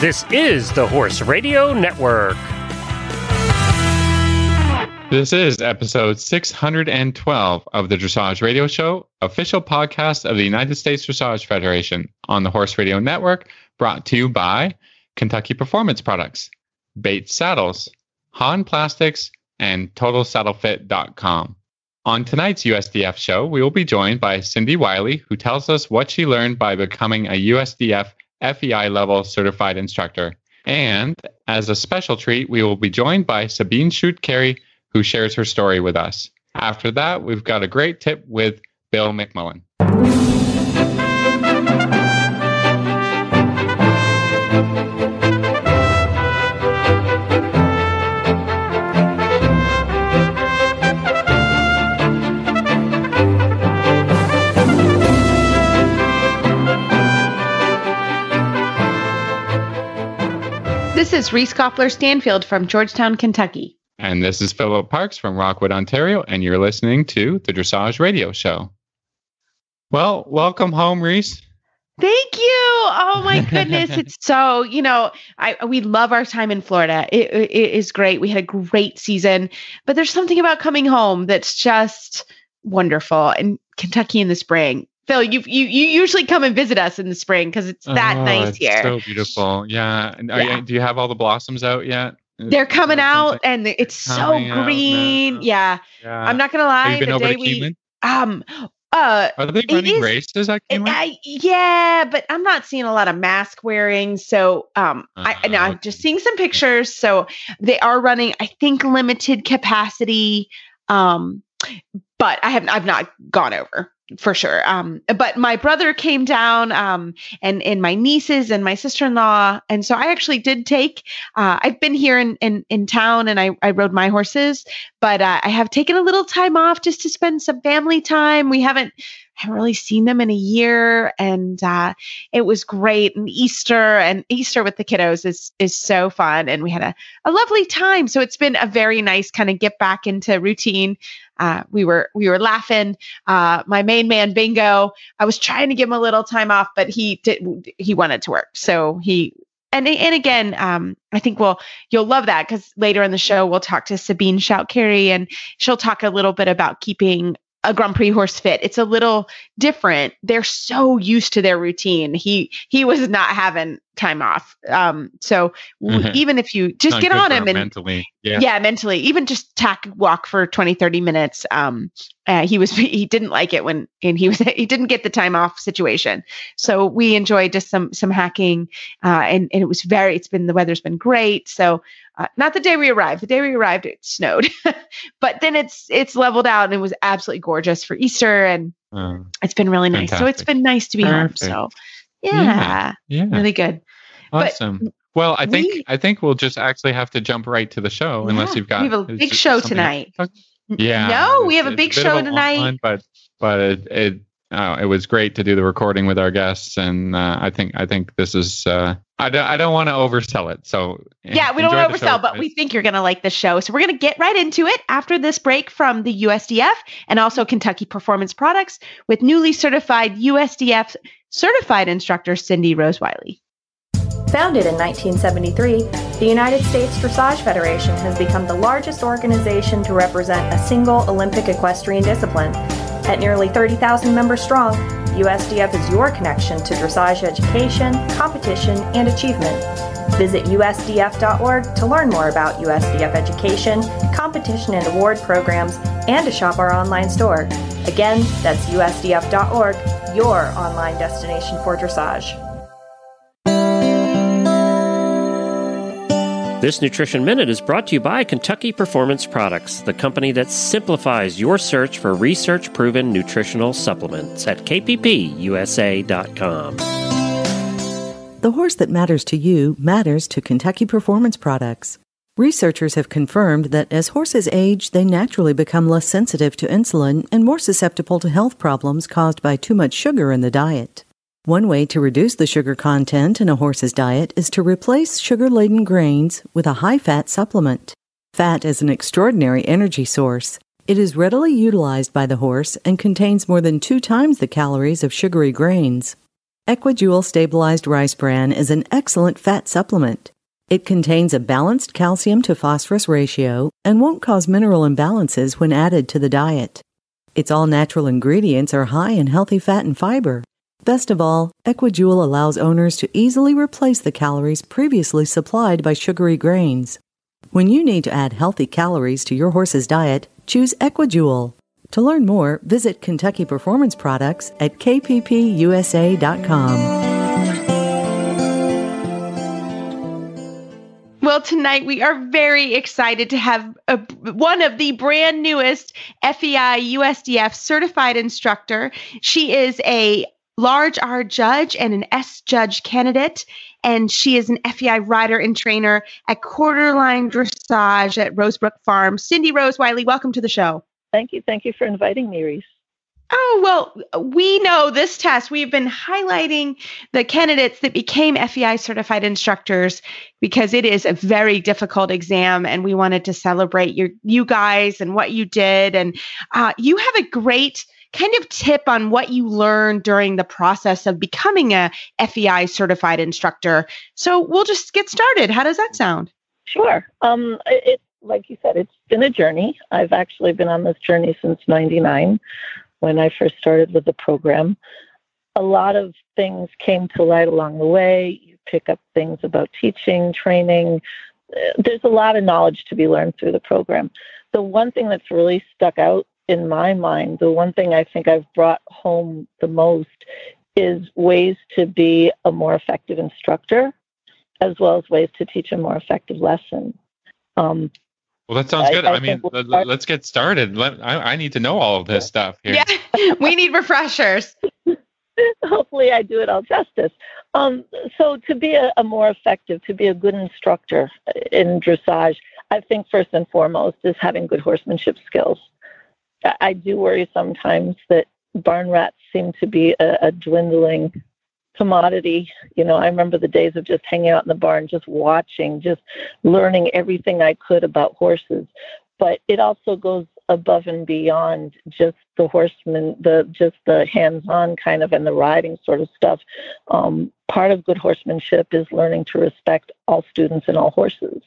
This is the Horse Radio Network. This is episode 612 of the Dressage Radio Show, official podcast of the United States Dressage Federation on the Horse Radio Network, brought to you by Kentucky Performance Products, Bates Saddles, Hahn Plastics, and TotalSaddleFit.com. On tonight's USDF show, we will be joined by Cindi Wylie, who tells us what she learned by becoming a USDF FEI level certified instructor. And as a special treat, we will be joined by Sabine Schut-Kery, who shares her story with us. After that, we've got a great tip with Bill McMullin. This is Reese Koffler-Stanfield from Georgetown, Kentucky. And this is Philip Parkes from Rockwood, Ontario, and you're listening to the Dressage Radio Show. Well, welcome home, Reese. Thank you. Oh my goodness, it's so you know I we love our time in Florida. It, it is great. We had a great season, but there's something about coming home that's just wonderful. And Kentucky in the spring, Phil, you you you usually come and visit us in the spring because it's that Oh, nice it's here. So beautiful. Yeah. And are Yeah. do you have all the blossoms out yet? They're coming out and it's so coming out now. green. Yeah, Yeah. I'm not gonna lie. Have you been the over day to we Keeneland? um uh Are they running is- races at Keeneland? I, yeah, but I'm not seeing a lot of mask wearing. So um, I Uh, now I'm just seeing some pictures. So they are running, I think, limited capacity. Um, but I have I've not gone over for sure. Um, but my brother came down, um, and and my nieces and my sister in law, and so I actually did take. Uh, I've been here in in in town, and I I rode my horses, but uh, I have taken a little time off just to spend some family time. We haven't haven't really seen them in a year, and uh, it was great. And Easter and Easter with the kiddos is is so fun, and we had a a lovely time. So it's been a very nice kind of get back into routine. Uh, we were we were laughing. Uh, my main man Bingo. I was trying to give him a little time off, but he did. He wanted to work, so he. And, and again, um, I think we'll you'll love that because later in the show we'll talk to Sabine Schut-Kery and she'll talk a little bit about keeping a Grand Prix horse fit. It's a little different. They're so used to their routine. He he was not having time off. Um, so w- Mhm. even if you just Not get on him and mentally. Yeah. yeah. mentally even just tack walk for 20 30 minutes um uh, he was he didn't like it when and he was he didn't get the time off situation so we enjoyed just some some hacking uh and and it was very it's been the weather's been great so uh, not the day we arrived the day we arrived it snowed but then it's it's leveled out and it was absolutely gorgeous for easter and Uh, it's been really nice so it's been nice to be home so Yeah. yeah, yeah. really good but Awesome. Well, I think we- I think we'll just actually have to jump right to the show, unless you've got we have a big show tonight else? Yeah. no we have a big show a tonight but but it it uh, it was great to do the recording with our guests, and uh, I think I think this is uh, I don't I don't want to oversell it. So Yeah, we don't want the to show, oversell, but we think you're going to like the show. So we're going to get right into it after this break from the USDF and also Kentucky Performance Products with newly certified USDF certified instructor Cindi Rose Wylie. Founded in 1973, the United States Dressage Federation has become the largest organization to represent a single Olympic equestrian discipline. At nearly 30,000 members strong, USDF is your connection to dressage education, competition, and achievement. Visit usdf.org to learn more about USDF education, competition and award programs, and to shop our online store. Again, that's usdf.org, your online destination for dressage. This Nutrition Minute is brought to you by Kentucky Performance Products, the company that simplifies your search for research proven nutritional supplements at kppusa.com. The horse that matters to you matters to Kentucky Performance Products. Researchers have confirmed that as horses age, they naturally become less sensitive to insulin and more susceptible to health problems caused by too much sugar in the diet. One way to reduce the sugar content in a horse's diet is to replace sugar laden grains with a high fat supplement. Fat is an extraordinary energy source. It is readily utilized by the horse and contains more than two times the calories of sugary grains. Equijewel Stabilized Rice Bran is an excellent fat supplement. It contains a balanced calcium to phosphorus ratio and won't cause mineral imbalances when added to the diet. Its all natural ingredients are high in healthy fat and fiber. Best of all, Equijewel allows owners to easily replace the calories previously supplied by sugary grains. When you need to add healthy calories to your horse's diet, choose Equijewel. To learn more, visit Kentucky Performance Products at kppusa.com. Well, tonight we are very excited to have a, one of the brand newest FEI USDF certified instructor. She is a large R judge and an S judge candidate, and she is an FEI rider and trainer at Quarterline Dressage at Rosebrook Farm. Cindi Rose Wylie, welcome to the show. Thank you. Thank you for inviting me, Reese. Oh, well, we know this test. We've been highlighting the candidates that became FEI certified instructors because it is a very difficult exam and we wanted to celebrate your you guys and what you did and uh, you have a great kind of tip on what you learned during the process of becoming a FEI certified instructor. So we'll just get started. How does that sound? Sure. Um, it, like you said, it's been a journey. I've actually been on this journey since 99 when I first started with the program. A lot of things came to light along the way. You pick up things about teaching, training. There's a lot of knowledge to be learned through the program. The one thing that's really stuck out in my mind, the one thing I think I've brought home the most is ways to be a more effective instructor, as well as ways to teach a more effective lesson. Um, well, that sounds good. I, I, I mean, let, us get started. Let, I, I, need to know all of this stuff here. Yeah, we need refreshers. Hopefully, I do it all justice. Um, so, to be a, a, more effective, to be a good instructor in dressage, I think first and foremost is having good horsemanship skills. I do worry sometimes that barn rats seem to be a, a dwindling commodity. You know, I remember the days of just hanging out in the barn, just watching, just learning everything I could about horses. But it also goes above and beyond just the horseman, the just the hands-on kind of and the riding sort of stuff. Um, part of good horsemanship is learning to respect all students and all horses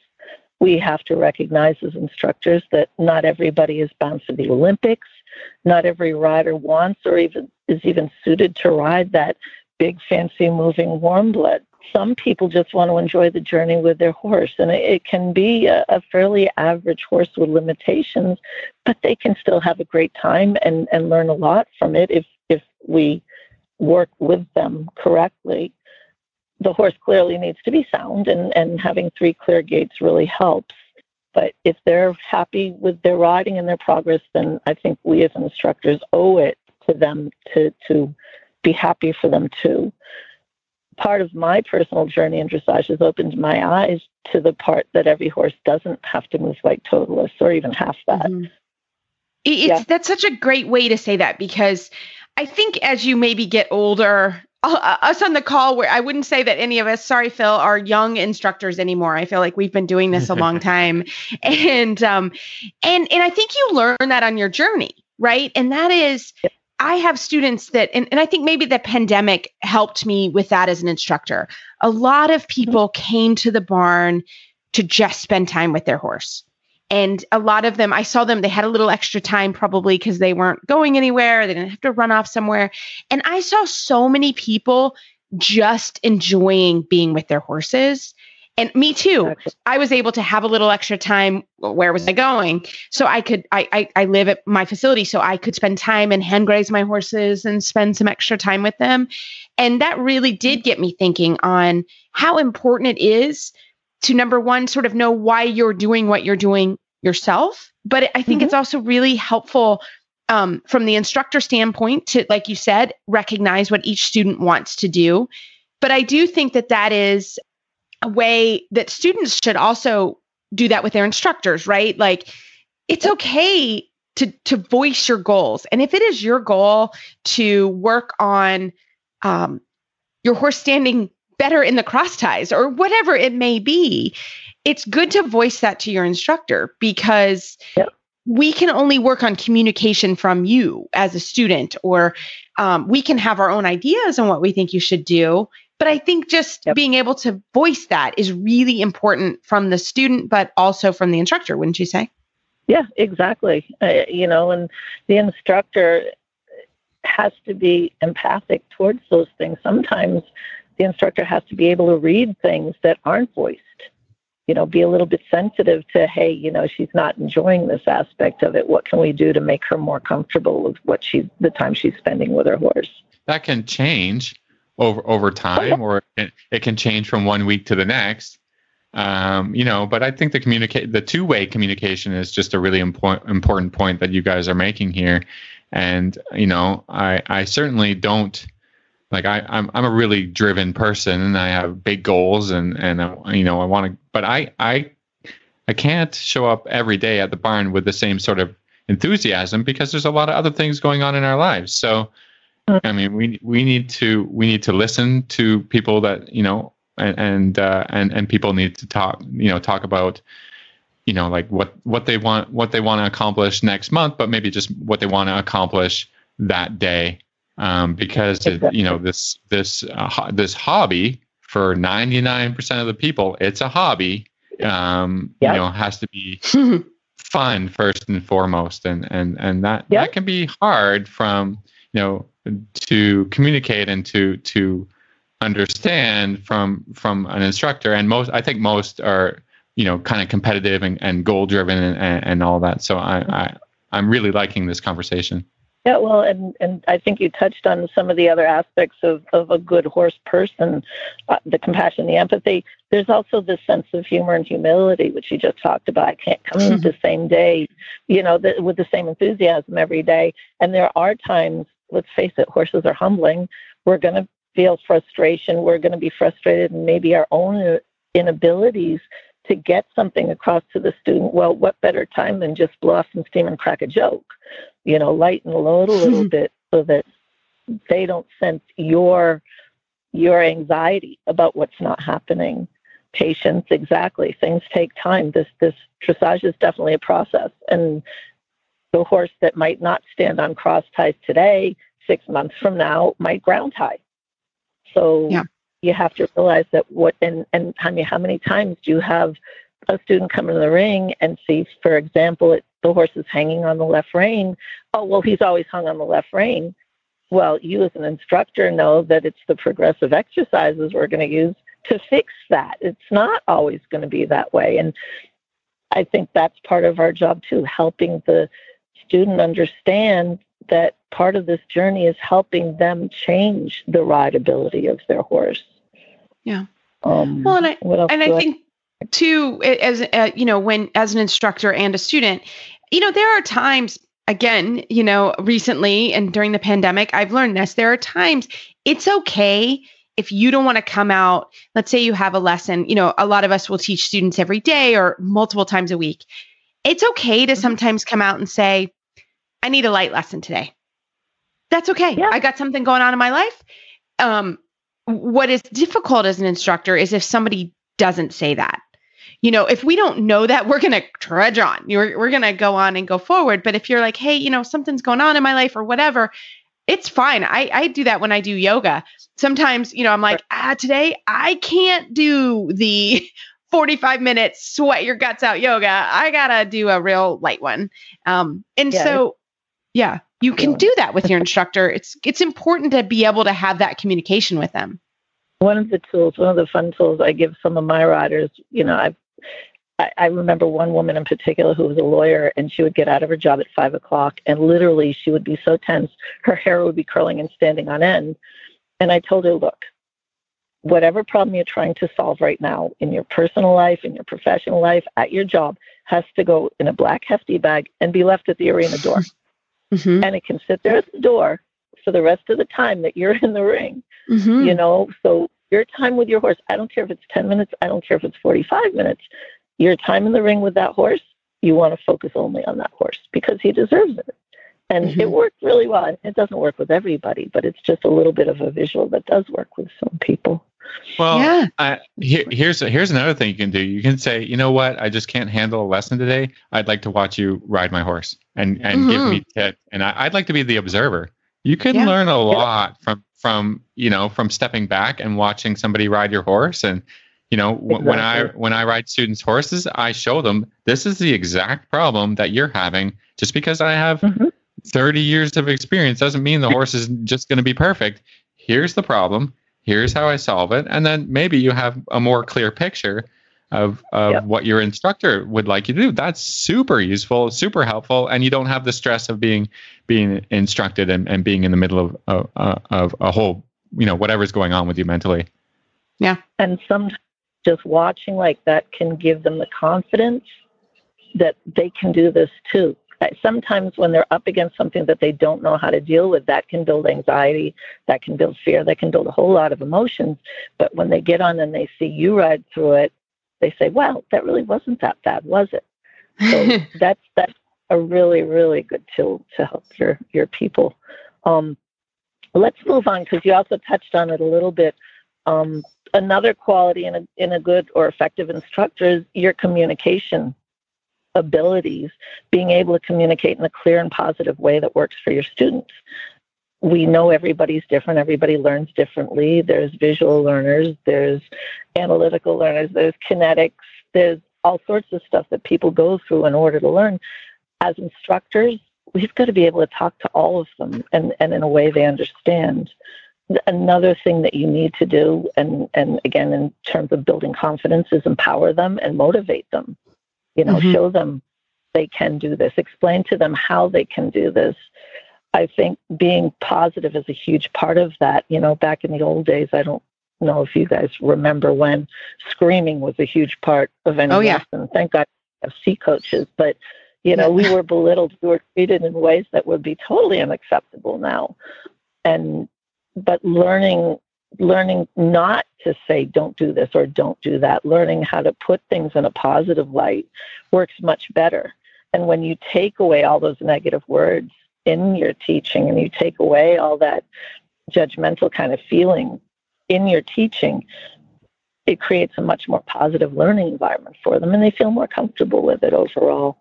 we have to recognize as instructors that not everybody is bound for the Olympics. Not every rider wants or even is even suited to ride that big, fancy, moving warm blood. Some people just want to enjoy the journey with their horse, and it, it can be a, a, fairly average horse with limitations, but they can still have a great time and, and learn a lot from it if if we work with them correctly the horse clearly needs to be sound, and, and having three clear gaits really helps. But if they're happy with their riding and their progress, then I think we as instructors owe it to them to, to be happy for them too. Part of my personal journey in dressage has opened my eyes to the part that every horse doesn't have to move like Totilas or even half that. Mm-hmm. It's yeah. that's such a great way to say that because I think as you maybe get older, uh, us on the call where I wouldn't say that any of us, sorry, Phil, are young instructors anymore. I feel like we've been doing this a long time. And um and and I think you learn that on your journey, right? And that is I have students that and, and I think maybe the pandemic helped me with that as an instructor. A lot of people came to the barn to just spend time with their horse and a lot of them i saw them they had a little extra time probably because they weren't going anywhere they didn't have to run off somewhere. And i saw so many people just enjoying being with their horses. And me too i was able to have a little extra time where was i going? So i could I, I i, live at my facility so i could spend time and hand graze my horses and spend some extra time with them. And that really did get me thinking on how important it is to number one, sort of know why you're doing what you're doing yourself. But I think mm-hmm. it's also really helpful um, from the instructor standpoint to, like you said, recognize what each student wants to do. But I do think that that is a way that students should also do that with their instructors, right? Like it's okay to to voice your goals, and if it is your goal to work on um, your horse standing better in the cross ties or whatever it may be it's good to voice that to your instructor because yep. we can only work on communication from you as a student, or um, we can have our own ideas on what we think you should do. But I think just yep. being able to voice that is really important from the student, but also from the instructor, wouldn't you say? Yeah, exactly. Uh, you know, and the instructor has to be empathic towards those things. Sometimes the instructor has to be able to read things that aren't voiced you know, be a little bit sensitive to, hey, you know, she's not enjoying this aspect of it. What can we do to make her more comfortable with what she, the time she's spending with her horse? That can change over over time, or it, it can change from one week to the next. Um, you know, but I think the communicate, the two way communication is just a really important important point that you guys are making here. And you know, I I certainly don't like I, I'm I'm a really driven person and I have big goals and and I, you know I want to but I I I can't show up every day at the barn with the same sort of enthusiasm because there's a lot of other things going on in our lives. So I mean we we need to we need to listen to people that you know and and uh, and and people need to talk you know talk about you know like what what they want what they want to accomplish next month but maybe just what they want to accomplish that day um, because it, you know this this uh, this hobby for 99% of the people it's a hobby. Um, yep. you know has to be fun first and foremost and and and that yep. that can be hard from you know to communicate and to to understand from from an instructor. And most i think most are you know kind of competitive and, and goal driven and, and, and all that. So I, I i'm really liking this conversation yeah, well, and, and I think you touched on some of the other aspects of, of a good horse person, uh, the compassion, the empathy. There's also this sense of humor and humility, which you just talked about. I can't come mm-hmm. the same day, you know, the, with the same enthusiasm every day. And there are times, let's face it, horses are humbling. We're going to feel frustration. We're going to be frustrated and maybe our own inabilities to get something across to the student. Well, what better time than just blow off some steam and crack a joke? you know, lighten the load a little bit so that they don't sense your your anxiety about what's not happening. Patience, exactly. Things take time. This this dressage is definitely a process, and the horse that might not stand on cross ties today, six months from now, might ground tie. So yeah. You have to realize that what and and how many times do you have a student come in the ring and see, for example, it, the horse is hanging on the left rein. Oh, well, he's always hung on the left rein. Well, you as an instructor know that it's the progressive exercises we're going to use to fix that. It's not always going to be that way. And I think that's part of our job too, helping the student understand that part of this journey is helping them change the rideability of their horse. Yeah. Um, well, and I, and I think too as uh, you know when as an instructor and a student you know there are times again you know recently and during the pandemic i've learned this there are times it's okay if you don't want to come out let's say you have a lesson you know a lot of us will teach students every day or multiple times a week it's okay to mm-hmm. sometimes come out and say i need a light lesson today that's okay yeah. i got something going on in my life um what is difficult as an instructor is if somebody doesn't say that you know, if we don't know that, we're going to trudge on. We're, we're going to go on and go forward. But if you're like, hey, you know, something's going on in my life or whatever, it's fine. I, I do that when I do yoga. Sometimes, you know, I'm like, ah, today I can't do the 45 minutes sweat your guts out yoga. I got to do a real light one. Um, and yeah. so, yeah, you can do that with your instructor. It's it's important to be able to have that communication with them. One of the tools, one of the fun tools I give some of my riders, you know, I've I, I remember one woman in particular who was a lawyer, and she would get out of her job at five o'clock, and literally she would be so tense, her hair would be curling and standing on end. And I told her, look, whatever problem you're trying to solve right now in your personal life, in your professional life, at your job, has to go in a black hefty bag and be left at the arena door. Mm-hmm. And it can sit there at the door for the rest of the time that you're in the ring. Mm-hmm. You know, so your time with your horse, I don't care if it's 10 minutes, I don't care if it's 45 minutes, your time in the ring with that horse, you want to focus only on that horse because he deserves it. And mm-hmm. it worked really well. It doesn't work with everybody, but it's just a little bit of a visual that does work with some people. Well, Yeah. uh, here, here's here's another thing you can do. You can say, you know what, I just can't handle a lesson today. I'd like to watch you ride my horse and and give Mhm. me tips. And I, I'd like to be the observer. You can Yeah. learn a lot from from you know from stepping back and watching somebody ride your horse. And you know w- when I when I ride students' horses, I show them this is the exact problem that you're having. Just because I have Mhm. 30 years of experience doesn't mean the horse is just going to be perfect. Here's the problem. Here's how I solve it. And then maybe you have a more clear picture of, of Yep. what your instructor would like you to do. That's super useful, super helpful. And you don't have the stress of being being instructed and, and being in the middle of, of, uh, of a whole, you know, whatever's going on with you mentally. Yeah. And sometimes just watching like that can give them the confidence that they can do this too. Sometimes when they're up against something that they don't know how to deal with, that can build anxiety, that can build fear, that can build a whole lot of emotions. But when they get on and they see you ride through it, they say, "Well, that really wasn't that bad, was it?" So that's that's a really really good tool to help your your people. Um, let's move on because you also touched on it a little bit. Um, another quality in a in a good or effective instructor is your communication abilities, being able to communicate in a clear and positive way that works for your students. We know everybody's different. Everybody learns differently. There's visual learners, there's analytical learners, there's kinetics, there's all sorts of stuff that people go through in order to learn. As instructors, we've got to be able to talk to all of them and, and in a way they understand. Another thing that you need to do, and, and again, in terms of building confidence, is empower them and motivate them. You know, Mhm. show them they can do this, explain to them how they can do this. I think being positive is a huge part of that. You know, back in the old days, I don't know if you guys remember when screaming was a huge part of any Oh, yeah. lesson. Thank God we have C coaches, but you know, we were belittled, we were treated in ways that would be totally unacceptable now. And but learning learning not to say don't do this or don't do that, learning how to put things in a positive light works much better. And when you take away all those negative words in your teaching and you take away all that judgmental kind of feeling in your teaching, it creates a much more positive learning environment for them and they feel more comfortable with it overall.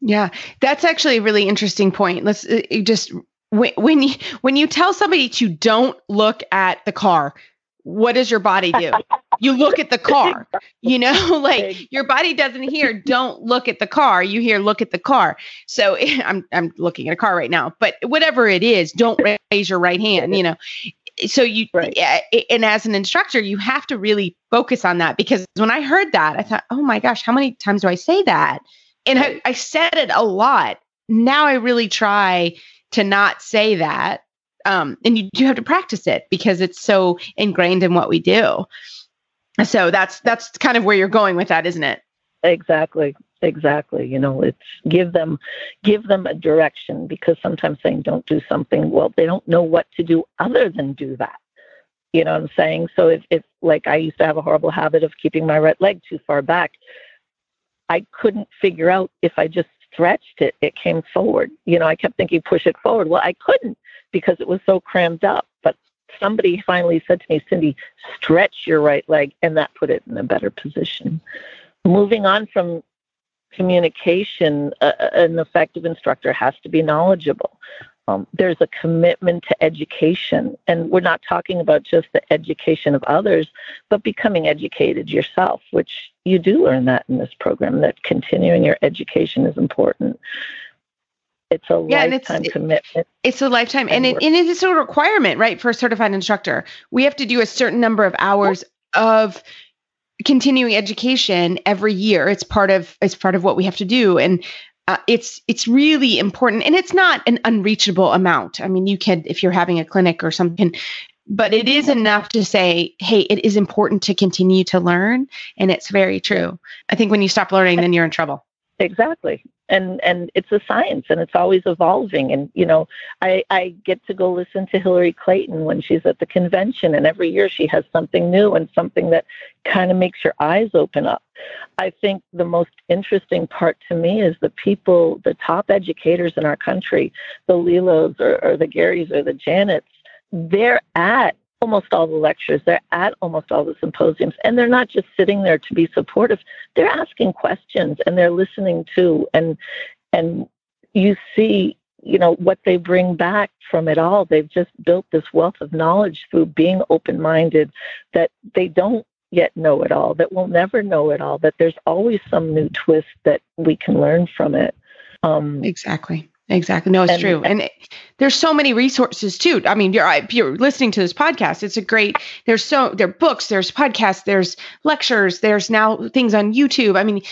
Yeah, that's actually a really interesting point. Let's uh, just when, when you when you tell somebody to don't look at the car, what does your body do? You look at the car. You know, like your body doesn't hear don't look at the car. You hear look at the car. So I'm I'm looking at a car right now, but whatever it is, don't raise your right hand, you know. So you Right. yeah, and as an instructor, you have to really focus on that because when I heard that, I thought, "Oh my gosh, how many times do I say that?" and I, I said it a lot. Now I really try to not say that. Um, and you do have to practice it because it's so ingrained in what we do. So that's that's kind of where you're going with that, isn't it? Exactly. Exactly. You know, it's give them give them a direction because sometimes saying don't do something, well, they don't know what to do other than do that. You know what I'm saying? So if if like I used to have a horrible habit of keeping my right leg too far back, I couldn't figure out if I just stretched it, it came forward. You know, I kept thinking push it forward. Well, I couldn't because it was so crammed up. But somebody finally said to me, Cindi, stretch your right leg, and that put it in a better position. Moving on from communication, uh, an effective instructor has to be knowledgeable. Um, there's a commitment to education, and we're not talking about just the education of others, but becoming educated yourself, which you do learn that in this program. That continuing your education is important. It's a Yeah, and it's- lifetime commitment. It's a lifetime, and And it, and it is a requirement, right, for a certified instructor. We have to do a certain number of hours of continuing education every year. It's part of it's part of what we have to do, and uh, it's it's really important. And it's not an unreachable amount. I mean, you can if you're having a clinic or something, but it is enough to say, hey, it is important to continue to learn, and it's very true. I think when you stop learning, then you're in trouble. Exactly. And and it's a science and it's always evolving. And you know, I, I get to go listen to Hilary Clayton when she's at the convention and every year she has something new and something that kind of makes your eyes open up. I think the most interesting part to me is the people, the top educators in our country, the Lilos or, or the Garys or the Janets, they're at almost all the lectures, they're at almost all the symposiums, and they're not just sitting there to be supportive. They're asking questions and they're listening to, and and you see, you know, what they bring back from it all. They've just built this wealth of knowledge through being open-minded that they don't yet know it all, that we'll never know it all, that there's always some new twist that we can learn from it. Um, exactly. Exactly. No, it's and, true. And it, there's so many resources too. I mean, you're you're listening to this podcast. It's a great. There's so there are books. There's podcasts. There's lectures. There's now things on YouTube. I mean,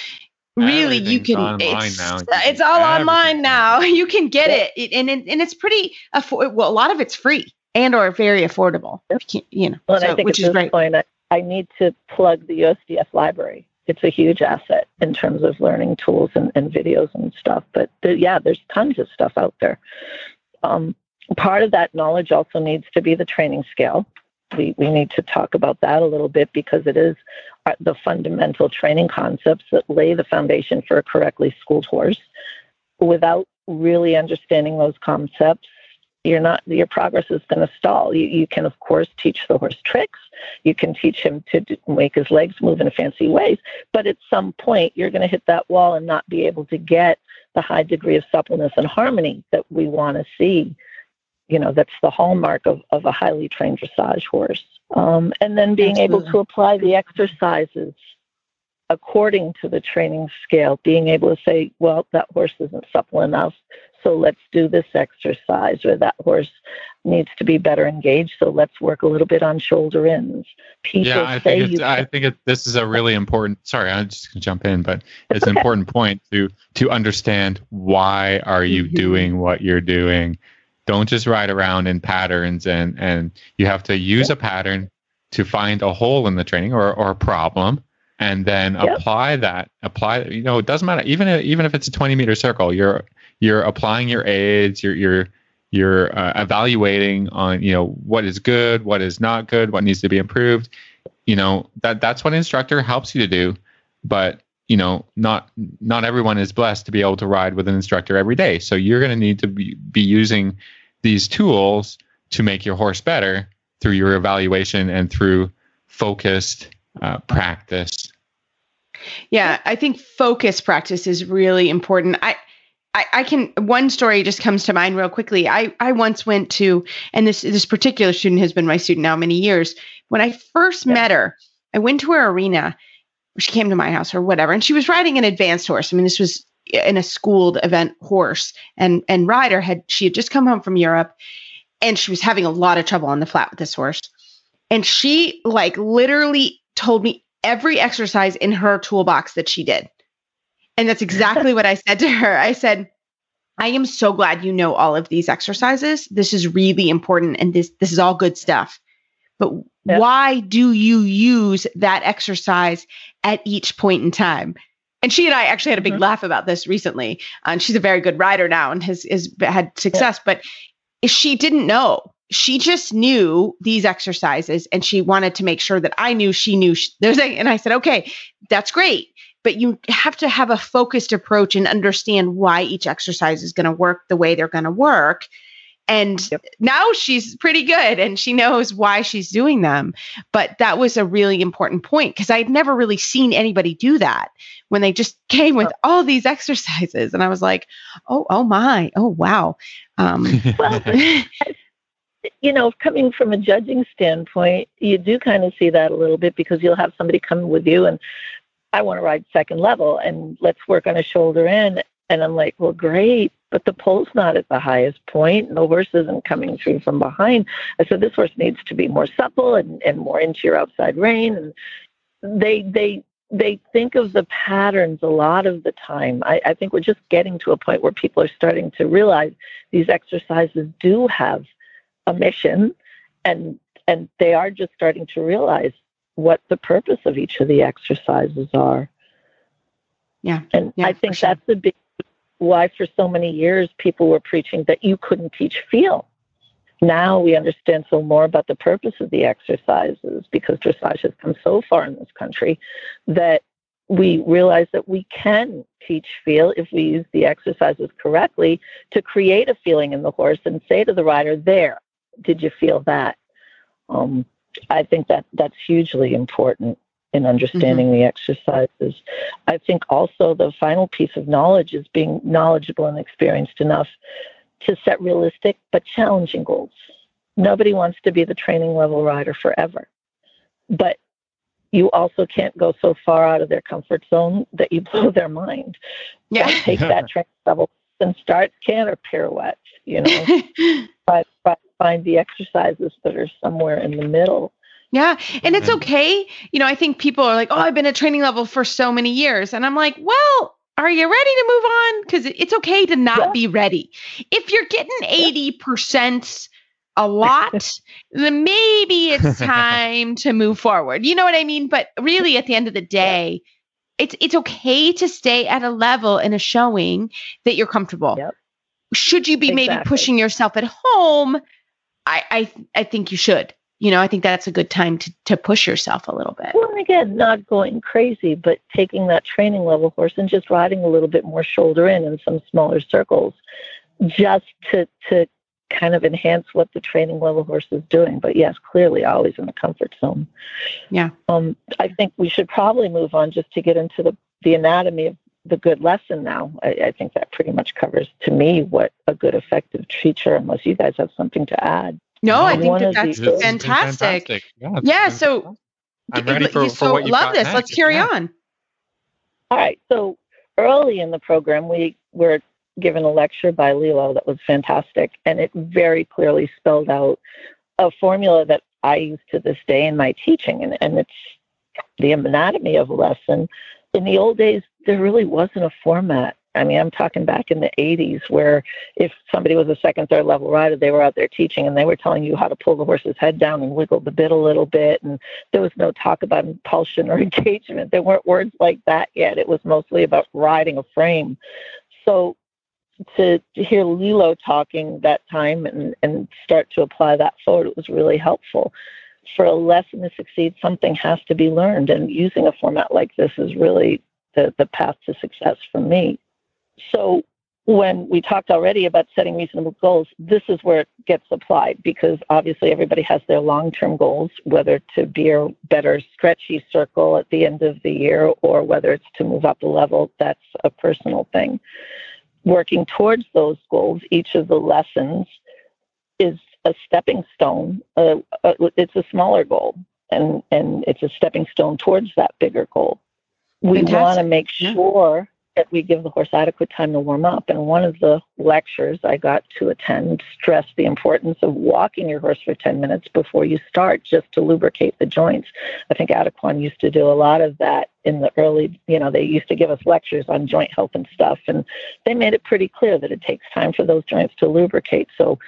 really, you can. It's, now. it's all Everything. online now. You can get yeah. it, and it, and it's pretty. Afford, well, a lot of it's free and or very affordable. You, you know, well, so, which is great. Point, I, I need to plug the USDF library it's a huge asset in terms of learning tools and, and videos and stuff. But yeah, there's tons of stuff out there. Um, part of that knowledge also needs to be the training scale. We, we need to talk about that a little bit because it is uh, the fundamental training concepts that lay the foundation for a correctly schooled horse. Without really understanding those concepts, you're not your progress is going to stall. You, you can of course teach the horse tricks. You can teach him to do, make his legs move in fancy ways, but at some point you're going to hit that wall and not be able to get the high degree of suppleness and harmony that we want to see. You know, that's the hallmark of, of a highly trained dressage horse. Um, and then being Absolutely. able to apply the exercises according to the training scale, being able to say, well, that horse isn't supple enough, so let's do this exercise, or that horse needs to be better engaged, so let's work a little bit on shoulder ins. People yeah, I think it's, I think it, this is a really important. Sorry, I'm just gonna jump in, but it's an important point to to understand why are you mm-hmm. doing what you're doing. Don't just ride around in patterns, and and you have to use a pattern to find a hole in the training or or a problem and then yep. apply that apply you know it doesn't matter even if, even if it's a 20 meter circle you're you're applying your aids you're you're you're uh, evaluating on you know what is good what is not good what needs to be improved. You know that that's what instructor helps you to do but you know not not everyone is blessed to be able to ride with an instructor every day. So you're going to need to be, be using these tools to make your horse better through your evaluation and through focused uh, practice. Yeah i think focus practice is really important. I I, I, can one story just comes to mind real quickly. I, I once went to, and this this particular student has been my student now many years. When I first yeah. met her, I went to her arena. She came to my house or whatever, and she was riding an advanced horse. I mean, this was in a schooled event horse, and and rider had she had just come home from Europe, and she was having a lot of trouble on the flat with this horse, and she like literally told me every exercise in her toolbox that she did and that's exactly what I said to her. I said, I am so glad you know all of these exercises. This is really important and this this is all good stuff. But yeah. why do you use that exercise at each point in time? And she and I actually had a big mm-hmm. laugh about this recently. And she's a very good rider now and has, has had success. Yeah. But she didn't know. She just knew these exercises and she wanted to make sure that I knew she knew. She, there's a, and I said, okay, that's great but you have to have a focused approach and understand why each exercise is going to work the way they're going to work. And yep. now she's pretty good and she knows why she's doing them. But that was a really important point because I'd never really seen anybody do that when they just came with all these exercises. And I was like, oh, oh my, oh, wow. Um, well, you know, coming from a judging standpoint, you do kind of see that a little bit because you'll have somebody come with you and I want to ride second level and let's work on a shoulder in. And I'm like, well, great, but the poll's not at the highest point and the horse isn't coming through from behind. I said, this horse needs to be more supple and, and more into your outside rein. And they, they, they think of the patterns a lot of the time. I, I think we're just getting to a point where people are starting to realize these exercises do have a mission and and they are just starting to realize what the purpose of each of the exercises are. Yeah. And yeah, I think sure. that's the big why for so many years people were preaching that you couldn't teach feel. Now we understand so more about the purpose of the exercises because dressage has come so far in this country that we realize that we can teach feel if we use the exercises correctly to create a feeling in the horse and say to the rider, There, did you feel that? Um, I think that that's hugely important in understanding mm-hmm. the exercises. I think also the final piece of knowledge is being knowledgeable and experienced enough to set realistic but challenging goals. Nobody wants to be the training level rider forever. But you also can't go so far out of their comfort zone that you blow their mind. Yeah. take that training level and start canter pirouettes, you know. but, but find the exercises that are somewhere in the middle yeah. And it's okay. You know, I think people are like, oh, I've been at training level for so many years. And I'm like, well, are you ready to move on? Because it's okay to not yeah. be ready. If you're getting 80% a lot, then maybe it's time to move forward. You know what I mean? But really, at the end of the day, it's it's okay to stay at a level in a showing that you're comfortable. Yep. Should you be exactly. maybe pushing yourself at home? I, I I think you should you know, I think that's a good time to, to push yourself a little bit. Well, again, not going crazy, but taking that training level horse and just riding a little bit more shoulder in in some smaller circles, just to to kind of enhance what the training level horse is doing. But yes, clearly always in the comfort zone. Yeah. Um, I think we should probably move on just to get into the the anatomy of the good lesson now. I, I, think that pretty much covers to me what a good effective teacher, unless you guys have something to add. No, I think that that's the, fantastic. fantastic. Yeah, yeah so I'm ready for, so for what you love this. Next. Let's carry yeah. on. All right. So early in the program, we were given a lecture by Lilo that was fantastic, and it very clearly spelled out a formula that I use to this day in my teaching, and, and it's the anatomy of a lesson. In the old days, there really wasn't a format I mean, I'm talking back in the 80s where if somebody was a second, third level rider, they were out there teaching and they were telling you how to pull the horse's head down and wiggle the bit a little bit. And there was no talk about impulsion or engagement. There weren't words like that yet. It was mostly about riding a frame. So to, to hear Lilo talking that time and, and start to apply that forward, it was really helpful. For a lesson to succeed, something has to be learned. And using a format like this is really the, the path to success for me. So when we talked already about setting reasonable goals, this is where it gets applied because obviously everybody has their long term goals, whether to be a better stretchy circle at the end of the year or whether it's to move up a level. That's a personal thing. Working towards those goals, each of the lessons is a stepping stone. Uh, uh, it's a smaller goal, and, and it's a stepping stone towards that bigger goal. We want to make sure that we give the horse adequate time to warm up. And one of the lectures I got to attend stressed the importance of walking your horse for 10 minutes before you start just to lubricate the joints. I think Adequan used to do a lot of that in the early, you know, they used to give us lectures on joint health and stuff. And they made it pretty clear that it takes time for those joints to lubricate. So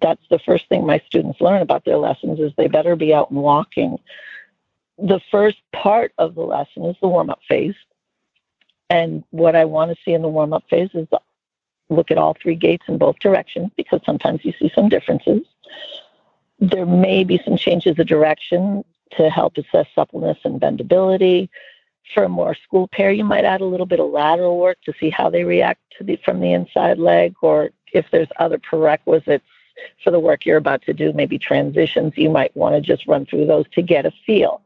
that's the first thing my students learn about their lessons is they better be out and walking. The first part of the lesson is the warm up phase and what I want to see in the warm up phase is look at all three gaits in both directions because sometimes you see some differences. There may be some changes of direction to help assess suppleness and bendability. For a more school pair, you might add a little bit of lateral work to see how they react to the, from the inside leg, or if there's other prerequisites for the work you're about to do, maybe transitions, you might want to just run through those to get a feel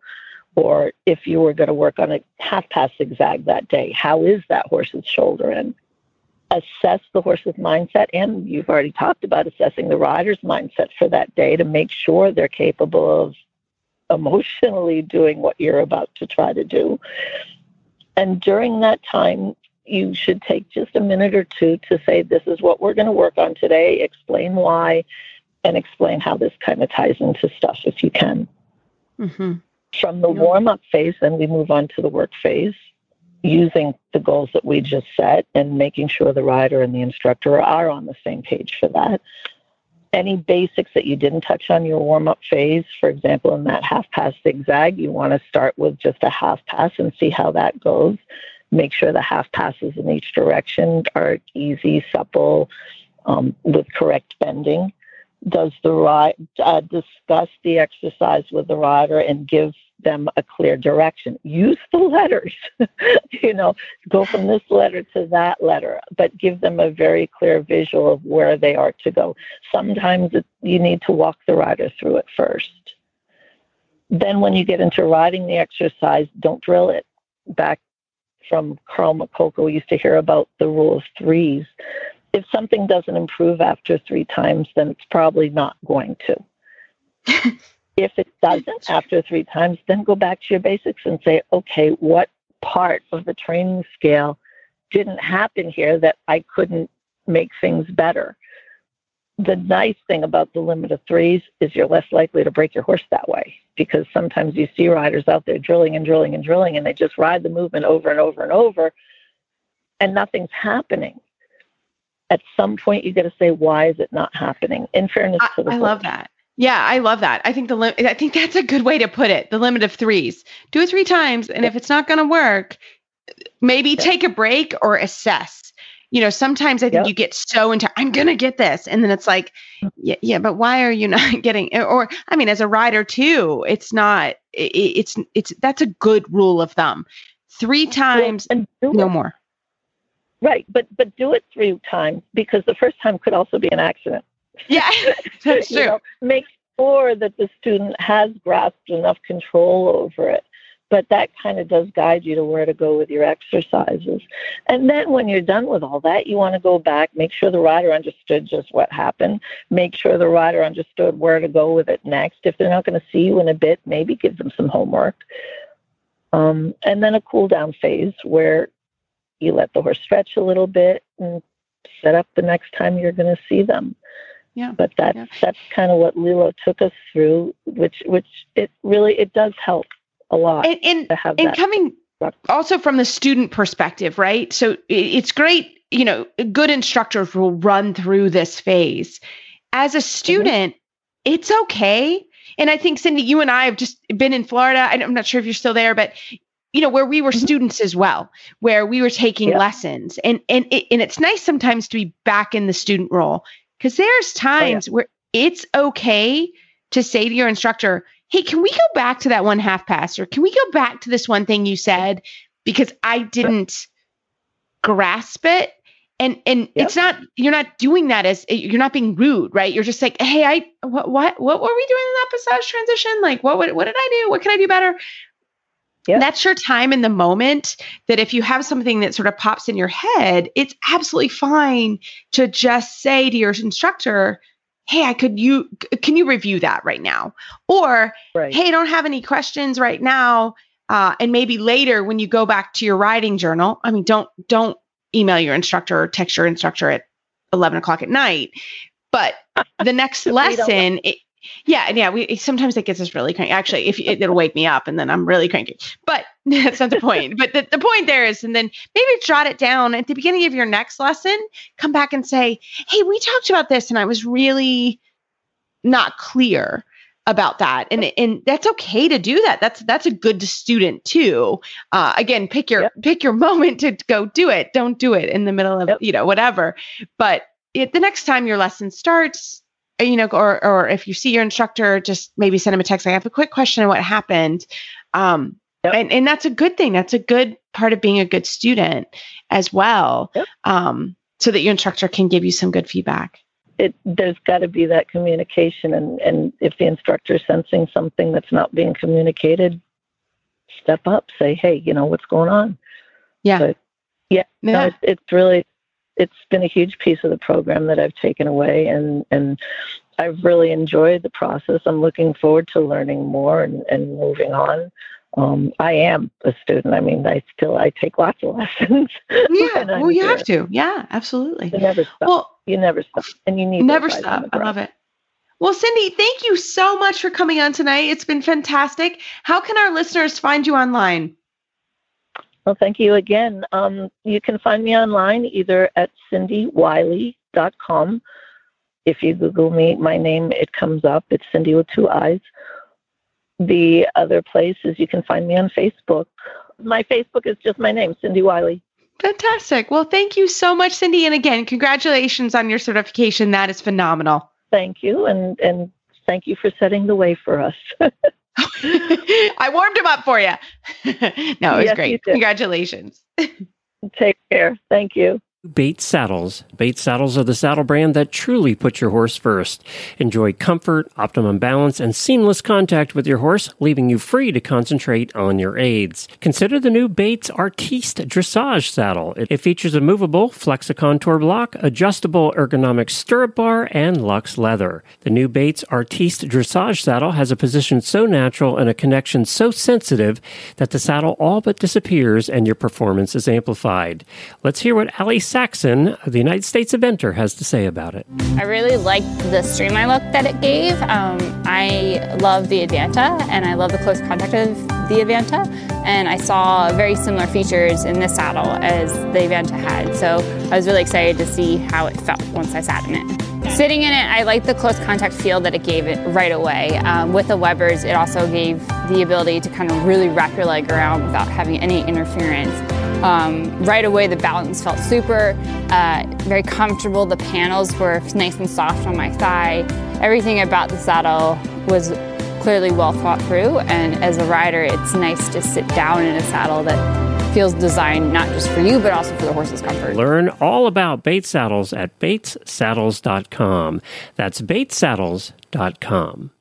or if you were going to work on a half pass zigzag that day, how is that horse's shoulder in? Assess the horse's mindset, and you've already talked about assessing the rider's mindset for that day to make sure they're capable of emotionally doing what you're about to try to do. And during that time, you should take just a minute or two to say, This is what we're going to work on today, explain why, and explain how this kind of ties into stuff if you can. Mm-hmm. From the warm up phase, then we move on to the work phase using the goals that we just set and making sure the rider and the instructor are on the same page for that. Any basics that you didn't touch on your warm up phase, for example, in that half pass zigzag, you want to start with just a half pass and see how that goes. Make sure the half passes in each direction are easy, supple, um, with correct bending does the ride uh, discuss the exercise with the rider and give them a clear direction use the letters you know go from this letter to that letter but give them a very clear visual of where they are to go sometimes it, you need to walk the rider through it first then when you get into riding the exercise, don't drill it. Back from Carl McCullough, we used to hear about the rule of threes. If something doesn't improve after three times, then it's probably not going to. if it doesn't after three times, then go back to your basics and say, okay, what part of the training scale didn't happen here that I couldn't make things better? The nice thing about the limit of threes is you're less likely to break your horse that way because sometimes you see riders out there drilling and drilling and drilling and they just ride the movement over and over and over and nothing's happening. At some point, you got to say, why is it not happening? In fairness I, to the I love that. Yeah, I love that. I think the lim- I think that's a good way to put it. The limit of threes. Do it three times, and if it's not going to work, maybe Yeah. take a break or assess. You know, sometimes I think you get so into I'm going to get this, and then it's like, mm. yeah, yeah, but why are you not getting? Or I mean, as a rider too, it's not. It, it's it's that's a good rule of thumb. Three times, and no more. Right, but but do it three times because the first time could also be an accident. Yeah, that's true. know, make sure that the student has grasped enough control over it. But that kind of does guide you to where to go with your exercises. And then when you're done with all that, you want to go back, make sure the rider understood just what happened, make sure the rider understood where to go with it next. If they're not going to see you in a bit, maybe give them some homework. Um, and then a cool down phase where you let the horse stretch a little bit and set up the next time you're going to see them. Yeah. But that's Yeah. that's kind of what Lilo took us through, which which it really it does help a lot And and to have and coming also from the student perspective, right? So it's great, you know, good instructors will run through this phase. As a Mm-hmm. student, it's okay. And I think Cindi, you and I have just been in Florida. I'm not sure if you're still there, but you know, where we were Mhm. students as well, where we were taking Yeah. lessons. And and it, and it's nice sometimes to be back in the student role because there's times where it's okay to say to your instructor, hey, can we go back to that one half pass or can we go back to this one thing you said because I didn't grasp it? And and Yep. it's not you're not doing that as you're not being rude, right? You're just like, hey, I what what what were we doing in that passage transition? Like what what, what did I do? What can I do better? Yep. That's your time in the moment. That if you have something that sort of pops in your head, it's absolutely fine to just say to your instructor, "Hey, I could you can you review that right now?" Or right. hey, I don't have any questions right now. Uh, and maybe later when you go back to your writing journal, I mean, don't don't email your instructor or text your instructor at eleven o'clock at night. But the next lesson, it, yeah, and yeah, we sometimes it gets us really cranky. Actually, if it, it'll wake me up, and then I'm really cranky. But that's not the point. But the, the point there is, and then maybe jot it down at the beginning of your next lesson. Come back and say, "Hey, we talked about this, and I was really not clear." about that and and that's okay to do that that's that's a good student too uh again pick your Yep. pick your moment to go do it don't do it in the middle of Yep. you know whatever but it, the next time your lesson starts you know or or if you see your instructor just maybe send him a text. I have a quick question on what happened. Um Yep. and and that's a good thing. That's a good part of being a good student as well Yep. um so that your instructor can give you some good feedback. It there's got to be that communication and and if the instructor is sensing something that's not being communicated step up say hey you know what's going on? Yeah. But, yeah, no, it's, it's really it's been a huge piece of the program that I've taken away and and I've really enjoyed the process. I'm looking forward to learning more and, and moving on. Um, I am a student. I mean, I still I take lots of lessons. yeah well you here. have to yeah absolutely You never stop. well you never stop, and you need never stop. I love it. Well, Cindi, thank you so much for coming on tonight. It's been fantastic. How can our listeners find you online? Well, thank you again. Um, you can find me online either at cindiwylie.com. If you Google me, my name, it comes up. It's Cindi with two eyes. The other place is you can find me on Facebook. My Facebook is just my name, Cindi Wylie. Fantastic. Well, thank you so much, Cindi. And again, congratulations on your certification. That is phenomenal. Thank you, and and thank you for setting the way for us. I warmed him up for you. no, it was Yes, great. Congratulations. Take care. Thank you. Bates Saddles. Bates Saddles are the saddle brand that truly puts your horse first. Enjoy comfort, optimum balance, and seamless contact with your horse, leaving you free to concentrate on your aids. Consider the new Bates Artiste Dressage Saddle. It, features a movable Flexicontour block, adjustable ergonomic stirrup bar, and luxe leather. The new Bates Artiste Dressage Saddle has a position so natural and a connection so sensitive that the saddle all but disappears and your performance is amplified. Let's hear what Ali Saxon, the United States eventer, has to say about it. I really liked the streamline look that it gave. Um, I love the Advanta and I love the close contact of the Advanta. And I saw very similar features in this saddle as the Advanta had. So I was really excited to see how it felt once I sat in it. Sitting in it, I liked the close contact feel that it gave it right away. Um, with the Webers, it also gave the ability to kind of really wrap your leg around without having any interference. Um, right away, the balance felt super, uh, very comfortable. The panels were nice and soft on my thigh. Everything about the saddle was clearly well thought through. And as a rider, it's nice to sit down in a saddle that feels designed not just for you, but also for the horse's comfort. Learn all about Bates Saddles at batessaddles.com. That's batessaddles.com.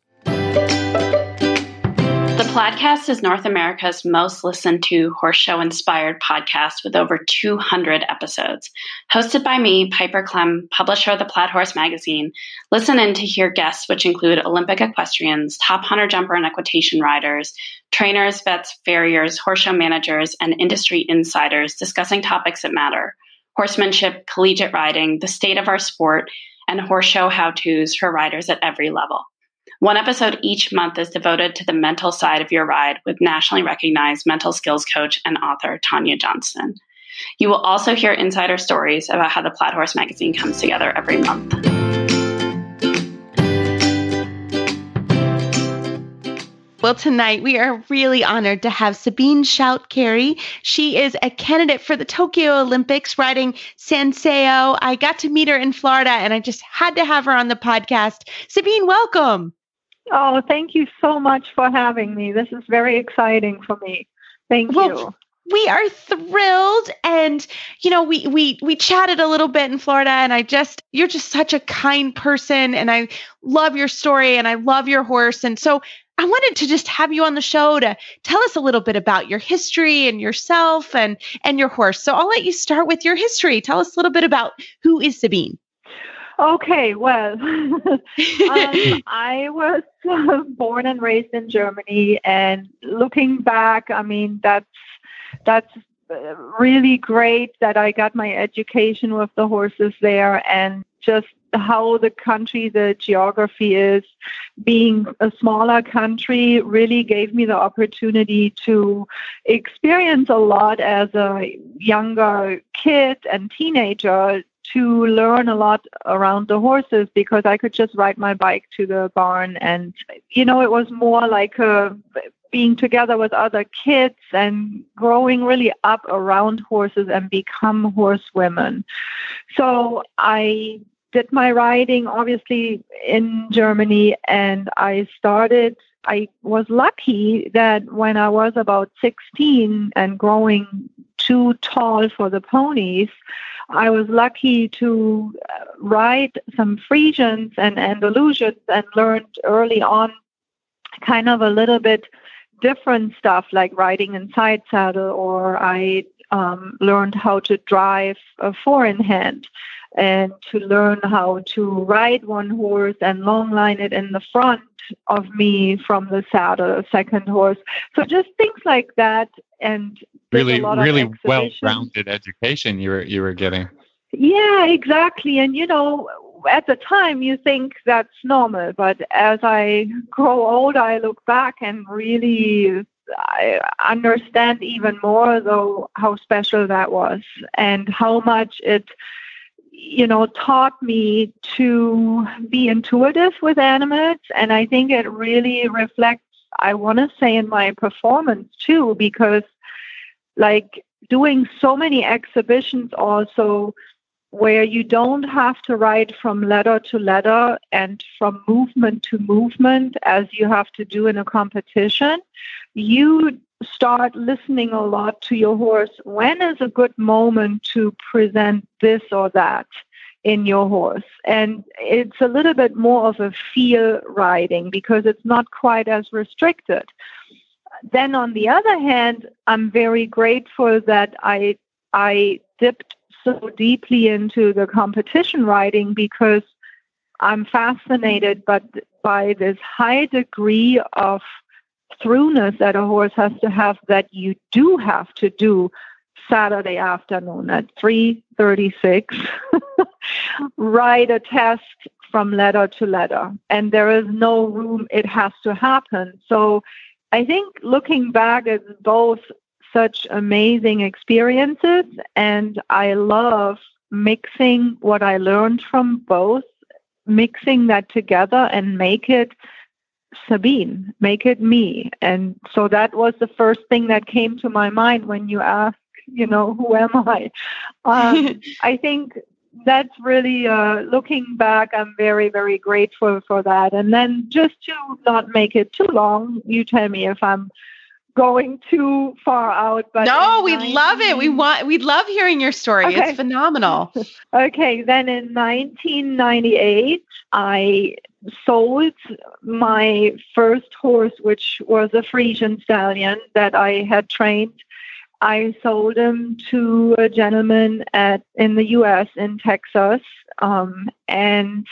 Podcast is North America's most listened to horse show inspired podcast with over 200 episodes. Hosted by me, Piper Klemm, publisher of the Plaid Horse magazine. Listen in to hear guests, which include Olympic equestrians, top hunter jumper and equitation riders, trainers, vets, farriers, horse show managers, and industry insiders discussing topics that matter horsemanship, collegiate riding, the state of our sport, and horse show how to's for riders at every level. One episode each month is devoted to the mental side of your ride with nationally recognized mental skills coach and author Tonya Johnston. You will also hear insider stories about how the Plaid Horse magazine comes together every month. Well, tonight we are really honored to have Sabine Schut-Kery. She is a candidate for the Tokyo Olympics riding Sanceo. I got to meet her in Florida and I just had to have her on the podcast. Sabine, welcome. Oh, thank you so much for having me. This is very exciting for me. Thank well, you. We are thrilled and you know we we we chatted a little bit in Florida and I just you're just such a kind person and I love your story and I love your horse and so I wanted to just have you on the show to tell us a little bit about your history and yourself and and your horse. So I'll let you start with your history. Tell us a little bit about who is Sabine. Okay, well, um, I was uh, born and raised in Germany, and looking back, I mean that's that's uh, really great that I got my education with the horses there, and just how the country, the geography is, being a smaller country, really gave me the opportunity to experience a lot as a younger kid and teenager to learn a lot around the horses because I could just ride my bike to the barn and you know it was more like a being together with other kids and growing really up around horses and become horsewomen. So I did my riding obviously in Germany and I started I was lucky that when I was about 16 and growing too tall for the ponies, I was lucky to uh, ride some Friesians and Andalusians and learned early on kind of a little bit different stuff like riding in side saddle, or I um, learned how to drive a four in hand and to learn how to ride one horse and long line it in the front of me from the saddle, a second horse. So just things like that, and really, really well-rounded education you were you were getting. Yeah, exactly. And you know, at the time you think that's normal, but as I grow older, I look back and really I understand even more though how special that was and how much it you know, taught me to be intuitive with animals. And I think it really reflects, I want to say, in my performance too, because like doing so many exhibitions also where you don't have to write from letter to letter and from movement to movement as you have to do in a competition, you start listening a lot to your horse. When is a good moment to present this or that in your horse? And it's a little bit more of a feel riding because it's not quite as restricted. Then on the other hand, I'm very grateful that I I dipped so deeply into the competition riding because I'm fascinated but by this high degree of throughness that a horse has to have that you do have to do Saturday afternoon at 3:36 write a test from letter to letter and there is no room it has to happen. So I think looking back it's both such amazing experiences and I love mixing what I learned from both mixing that together and make it Sabine, make it me. And so that was the first thing that came to my mind when you asked, you know, who am I? Um, I think that's really uh, looking back. I'm very, very grateful for that. And then just to not make it too long, you tell me if I'm going too far out. But no, we 19... love it. We want we love hearing your story. Okay. It's phenomenal. okay, then in 1998, I sold my first horse, which was a Friesian stallion that I had trained. I sold him to a gentleman at in the U.S. in Texas, um, and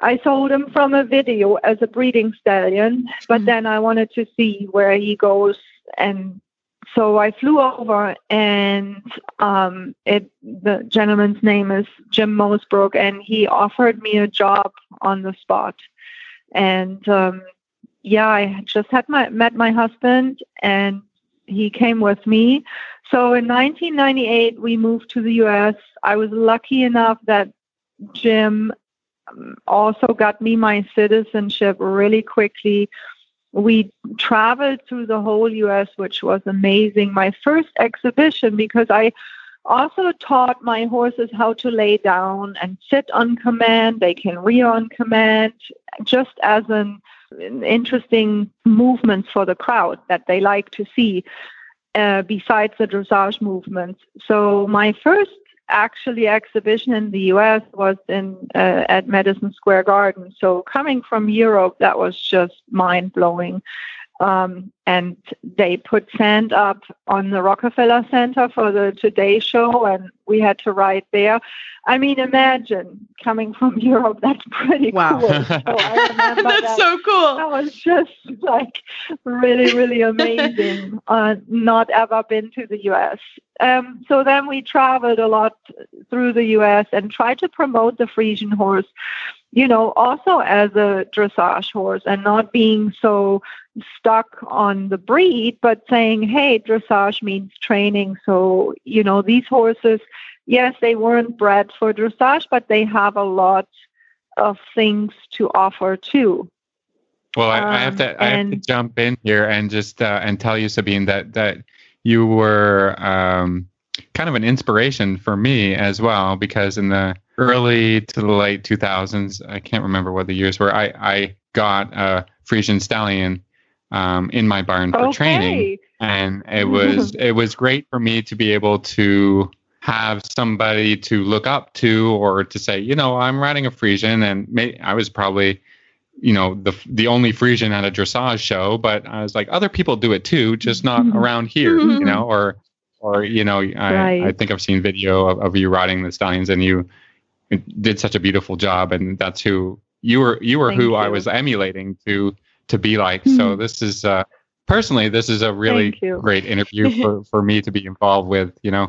I sold him from a video as a breeding stallion. But mm then I wanted to see where he goes, and so I flew over, and um, it the gentleman's name is Jim Mosebrook, and he offered me a job on the spot. And um, yeah, I just had my met my husband, and he came with me. So in 1998, we moved to the U.S. I was lucky enough that Jim also got me my citizenship really quickly we traveled through the whole US, which was amazing. My first exhibition, because I also taught my horses how to lay down and sit on command. They can rear on command, just as an, interesting movements for the crowd that they like to see. Uh, besides the dressage movements. So my first actually exhibition in the US was in uh, at Madison Square Garden. So coming from Europe, that was just mind blowing. Um, and they put sand up on the Rockefeller Center for the Today Show, and we had to ride there. I mean, imagine coming from Europe. That's pretty wow. cool. So that's that. so cool. That was just like really, really amazing. uh, not ever been to the U.S. Um, so then we traveled a lot through the U.S. and tried to promote the Friesian horse you know, also as a dressage horse and not being so stuck on the breed, but saying, hey, dressage means training. So, you know, these horses, yes, they weren't bred for dressage, but they have a lot of things to offer too. Well, I, um, I have to I have to jump in here and just uh, and tell you, Sabine, that that you were um, kind of an inspiration for me as well because in the early to the late 2000s i can't remember what the years were i, I got a Friesian stallion um, in my barn for okay. training and it was it was great for me to be able to have somebody to look up to or to say you know i'm riding a Friesian and may, i was probably you know the the only Friesian at a dressage show but i was like other people do it too just not mm-hmm. around here you know or or you know I, right. I think i've seen video of, of you riding the stallions and you did such a beautiful job and that's who you were you were Thank who you. i was emulating to to be like mm-hmm. so this is uh personally this is a really great interview for for me to be involved with you know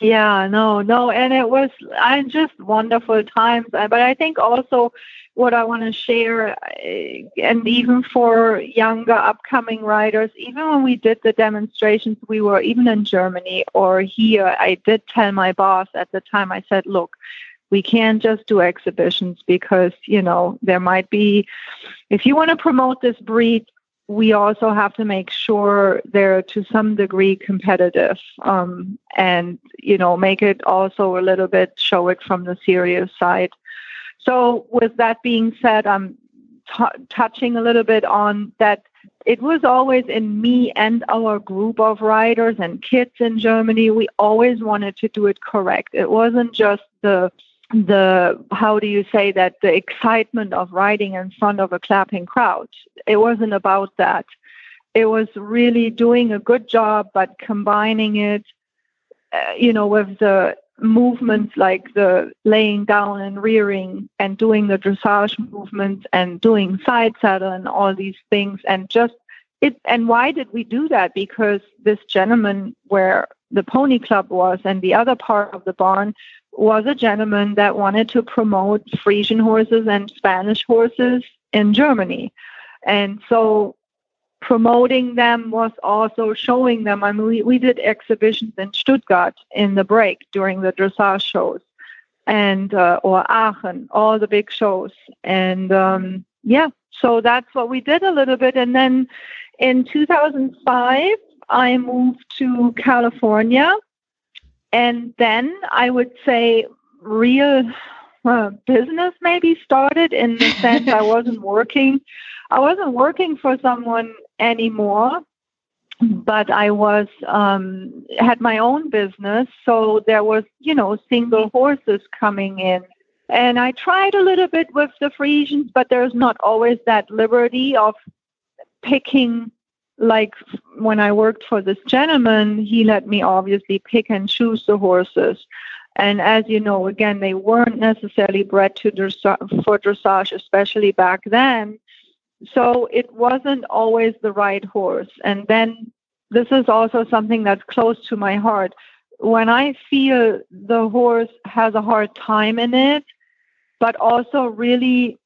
yeah no no and it was i just wonderful times but i think also what I want to share, eh, and even for younger upcoming writers, even when we did the demonstrations, we were even in Germany or here, I did tell my boss at the time, I said, look, we can't just do exhibitions because, you know, there might be, if you want to promote this breed, we also have to make sure they're to some degree competitive um, and, you know, make it also a little bit, show it from the serious side. So, with that being said, I'm t- touching a little bit on that it was always in me and our group of riders and kids in Germany. We always wanted to do it correct. It wasn't just the the how do you say that the excitement of riding in front of a clapping crowd. It wasn't about that. It was really doing a good job, but combining it, uh, you know, with the movements like the laying down and rearing and doing the dressage movements and doing side saddle and all these things and just it and why did we do that because this gentleman where the pony club was and the other part of the barn was a gentleman that wanted to promote Friesian horses and Spanish horses in Germany and so promoting them was also showing them. I mean, we, we did exhibitions in Stuttgart in the break during the dressage shows, and uh, or Aachen, all the big shows, and um, yeah, so that's what we did a little bit. And then in 2005, I moved to California, and then I would say real uh, business maybe started in the sense I wasn't working. I wasn't working for someone anymore but I was um, had my own business, so there was you know single horses coming in, and I tried a little bit with the Friesians, but there's not always that liberty of picking. Like when I worked for this gentleman, he let me obviously pick and choose the horses. And as you know, again, they weren't necessarily bred to dressage, for dressage, especially back then so it wasn't always the right horse. And then this is also something that's close to my heart. When I feel the horse has a hard time in it, but also really,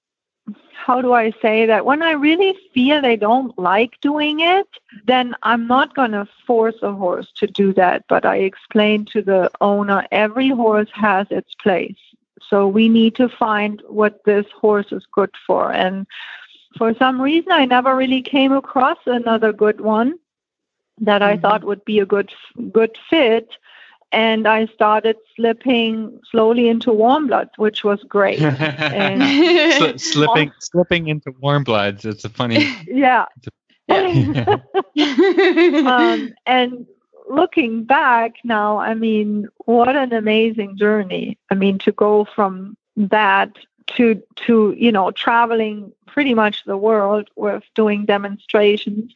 how do I say that? When I really feel they don't like doing it, then I'm not going to force a horse to do that. But I explain to the owner every horse has its place. So we need to find what this horse is good for. And for some reason, I never really came across another good one that I mm-hmm. thought would be a good good fit. And I started slipping slowly into warm blood, which was great. and slipping slipping into warm bloods. It's a funny. Yeah. yeah. um, and looking back now, I mean, what an amazing journey. I mean, to go from that to to you know traveling pretty much the world with doing demonstrations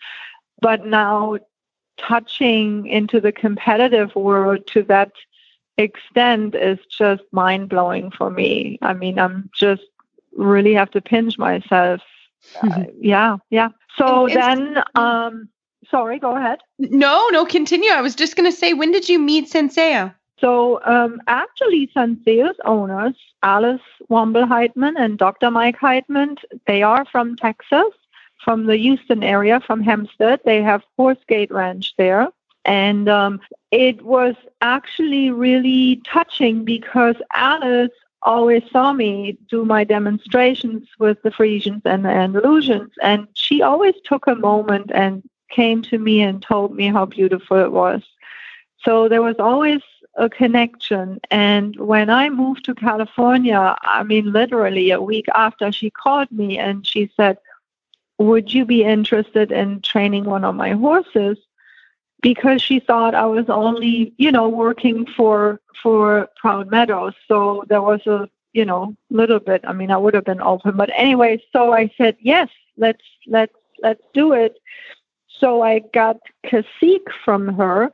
but now touching into the competitive world to that extent is just mind blowing for me. I mean i'm just really have to pinch myself. Uh, yeah yeah. So then um sorry go ahead. No no continue. I was just going to say when did you meet Sanceo so um, actually, Sanceo's owners, Alice Womble Heitman and Dr. Mike Heitman, they are from Texas, from the Houston area, from Hempstead. They have Horsegate Ranch there. And um, it was actually really touching because Alice always saw me do my demonstrations with the Friesians and the Andalusians. And she always took a moment and came to me and told me how beautiful it was. So there was always a connection. And when I moved to California, I mean, literally a week after, she called me and she said, Would you be interested in training one of my horses? Because she thought I was only, you know, working for for Proud Meadows. So there was a, you know, little bit. I mean, I would have been open, but anyway. So I said, yes, let's let's let's do it. So I got Cacique from her,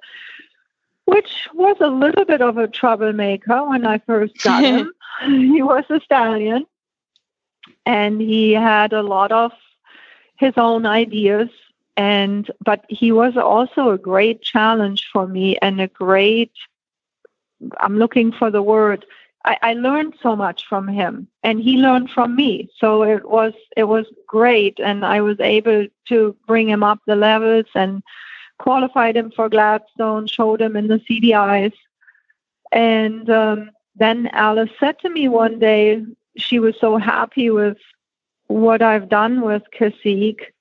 which was a little bit of a troublemaker when I first got him. he was a stallion and he had a lot of his own ideas and but he was also a great challenge for me and a great i'm looking for the word I, I learned so much from him and he learned from me so it was it was great and i was able to bring him up the levels and qualified him for Gladstone, showed him in the CDIs. And um, then Alice said to me one day, she was so happy with what I've done with Cacique.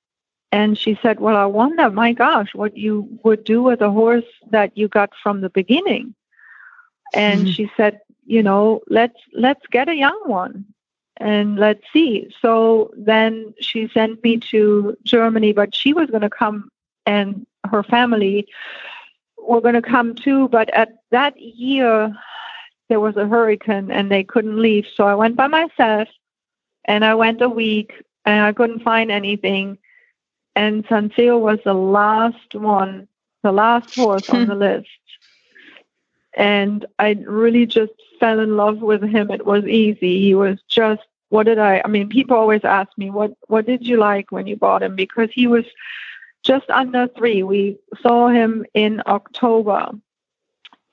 And she said, Well, I wonder, my gosh, what you would do with a horse that you got from the beginning. And mm-hmm. she said, you know, let's let's get a young one. and let's see. So then she sent me to Germany, but she was going to come and her family were going to come too. But at that year, there was a hurricane and they couldn't leave. So I went by myself and I went a week and I couldn't find anything. And Sanceo was the last one, the last horse on the list. And I really just fell in love with him. It was easy. He was just what did I I mean people always ask me what what did you like when you bought him because he was just under 3. We saw him in October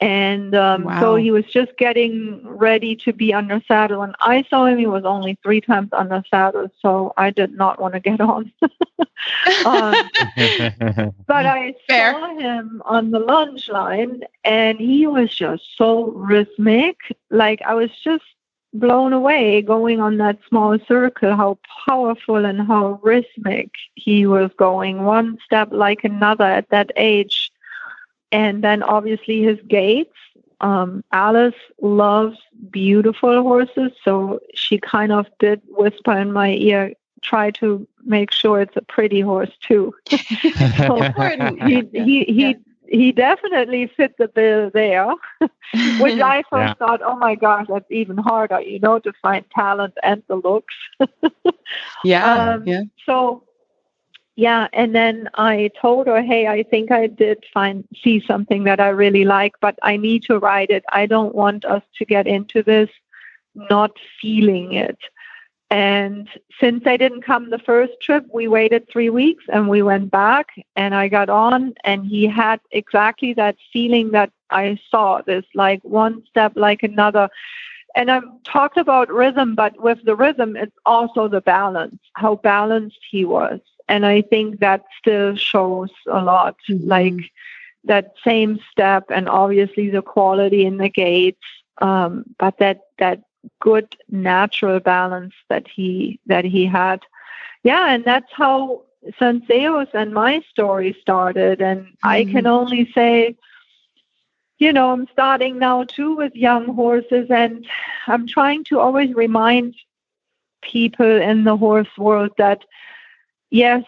and um, wow. so he was just getting ready to be under saddle. And I saw him; he was only three times under saddle, so I did not want to get on. um, but I Fair. saw him on the lunge line, and he was just so rhythmic. Like I was just blown away going on that small circle how powerful and how rhythmic he was going one step like another at that age and then obviously his gaits. Um, Alice loves beautiful horses, so she kind of did whisper in my ear, try to make sure it's a pretty horse too. so he he he he definitely fit the bill there, which I first yeah. thought, oh my gosh, that's even harder, you know, to find talent and the looks. yeah, um, yeah. So yeah and then i told her hey i think i did find see something that i really like but i need to write it. I don't want us to get into this not feeling it. And since i didn't come the first trip we waited three weeks and we went back and i got on and he had exactly that feeling that i saw this like one step like another. And I've talked about rhythm, but with the rhythm, it's also the balance, how balanced he was and I think that still shows a lot, mm-hmm. like that same step, and obviously the quality in the gaits, um, but that that good natural balance that he that he had. Yeah, and that's how Sanceo's and my story started, and mm-hmm. I can only say you know, I'm starting now too with young horses, and I'm trying to always remind people in the horse world that yes,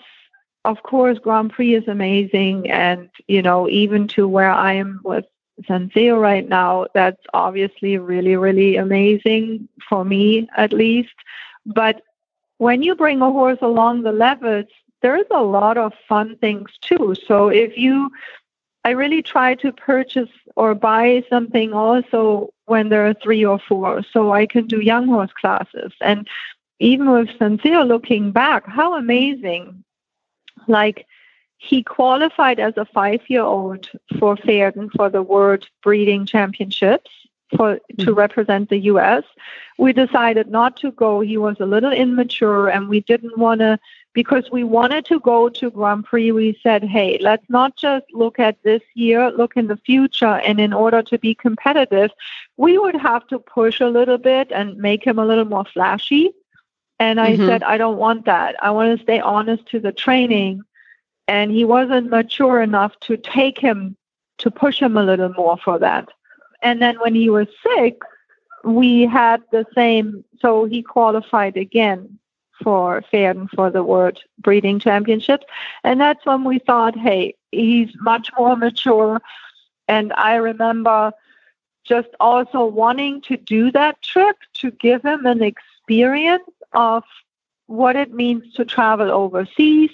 of course, Grand Prix is amazing. And, you know, even to where I am with Sanceo right now, that's obviously really, really amazing for me at least. But when you bring a horse along the levels, there's a lot of fun things too. So if you, I really try to purchase or buy something also when there are three or four, so I can do young horse classes. And even with Sanceo looking back, how amazing. Like he qualified as a five year old for Verden for the World Breeding Championships for to mm-hmm. represent the US. We decided not to go. He was a little immature and we didn't want to because we wanted to go to Grand Prix. We said, "Hey, let's not just look at this year, look in the future and in order to be competitive, we would have to push a little bit and make him a little more flashy." And I mm-hmm. said, I don't want that. I want to stay honest to the training. And he wasn't mature enough to take him, to push him a little more for that. And then when he was sick, we had the same, so he qualified again for Verden for the World Breeding Championships. And that's when we thought, hey, he's much more mature. And I remember just also wanting to do that trip to give him an experience of what it means to travel overseas,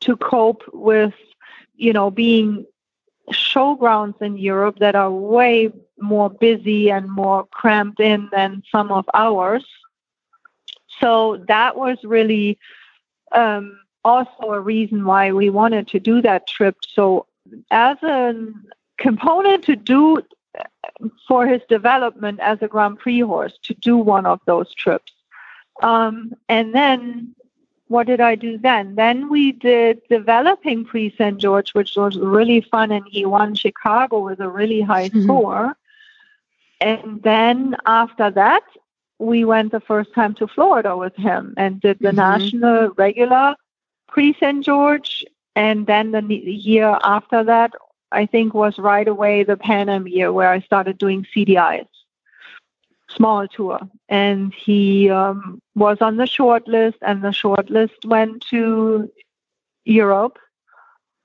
to cope with, you know, being showgrounds in Europe that are way more busy and more cramped in than some of ours. So that was really um, also a reason why we wanted to do that trip. So, as a component to do for his development as a Grand Prix horse, to do one of those trips. Um, and then what did I do then? Then we did developing Prix St. George, which was really fun, and he won Chicago with a really high mm-hmm. score. And then after that, we went the first time to Florida with him and did the mm-hmm. national regular Prix St. George. And then the year after that, I think was right away the Pan Am year where I started doing CDIs. Small tour, and he um, was on the short list, and the short list went to Europe,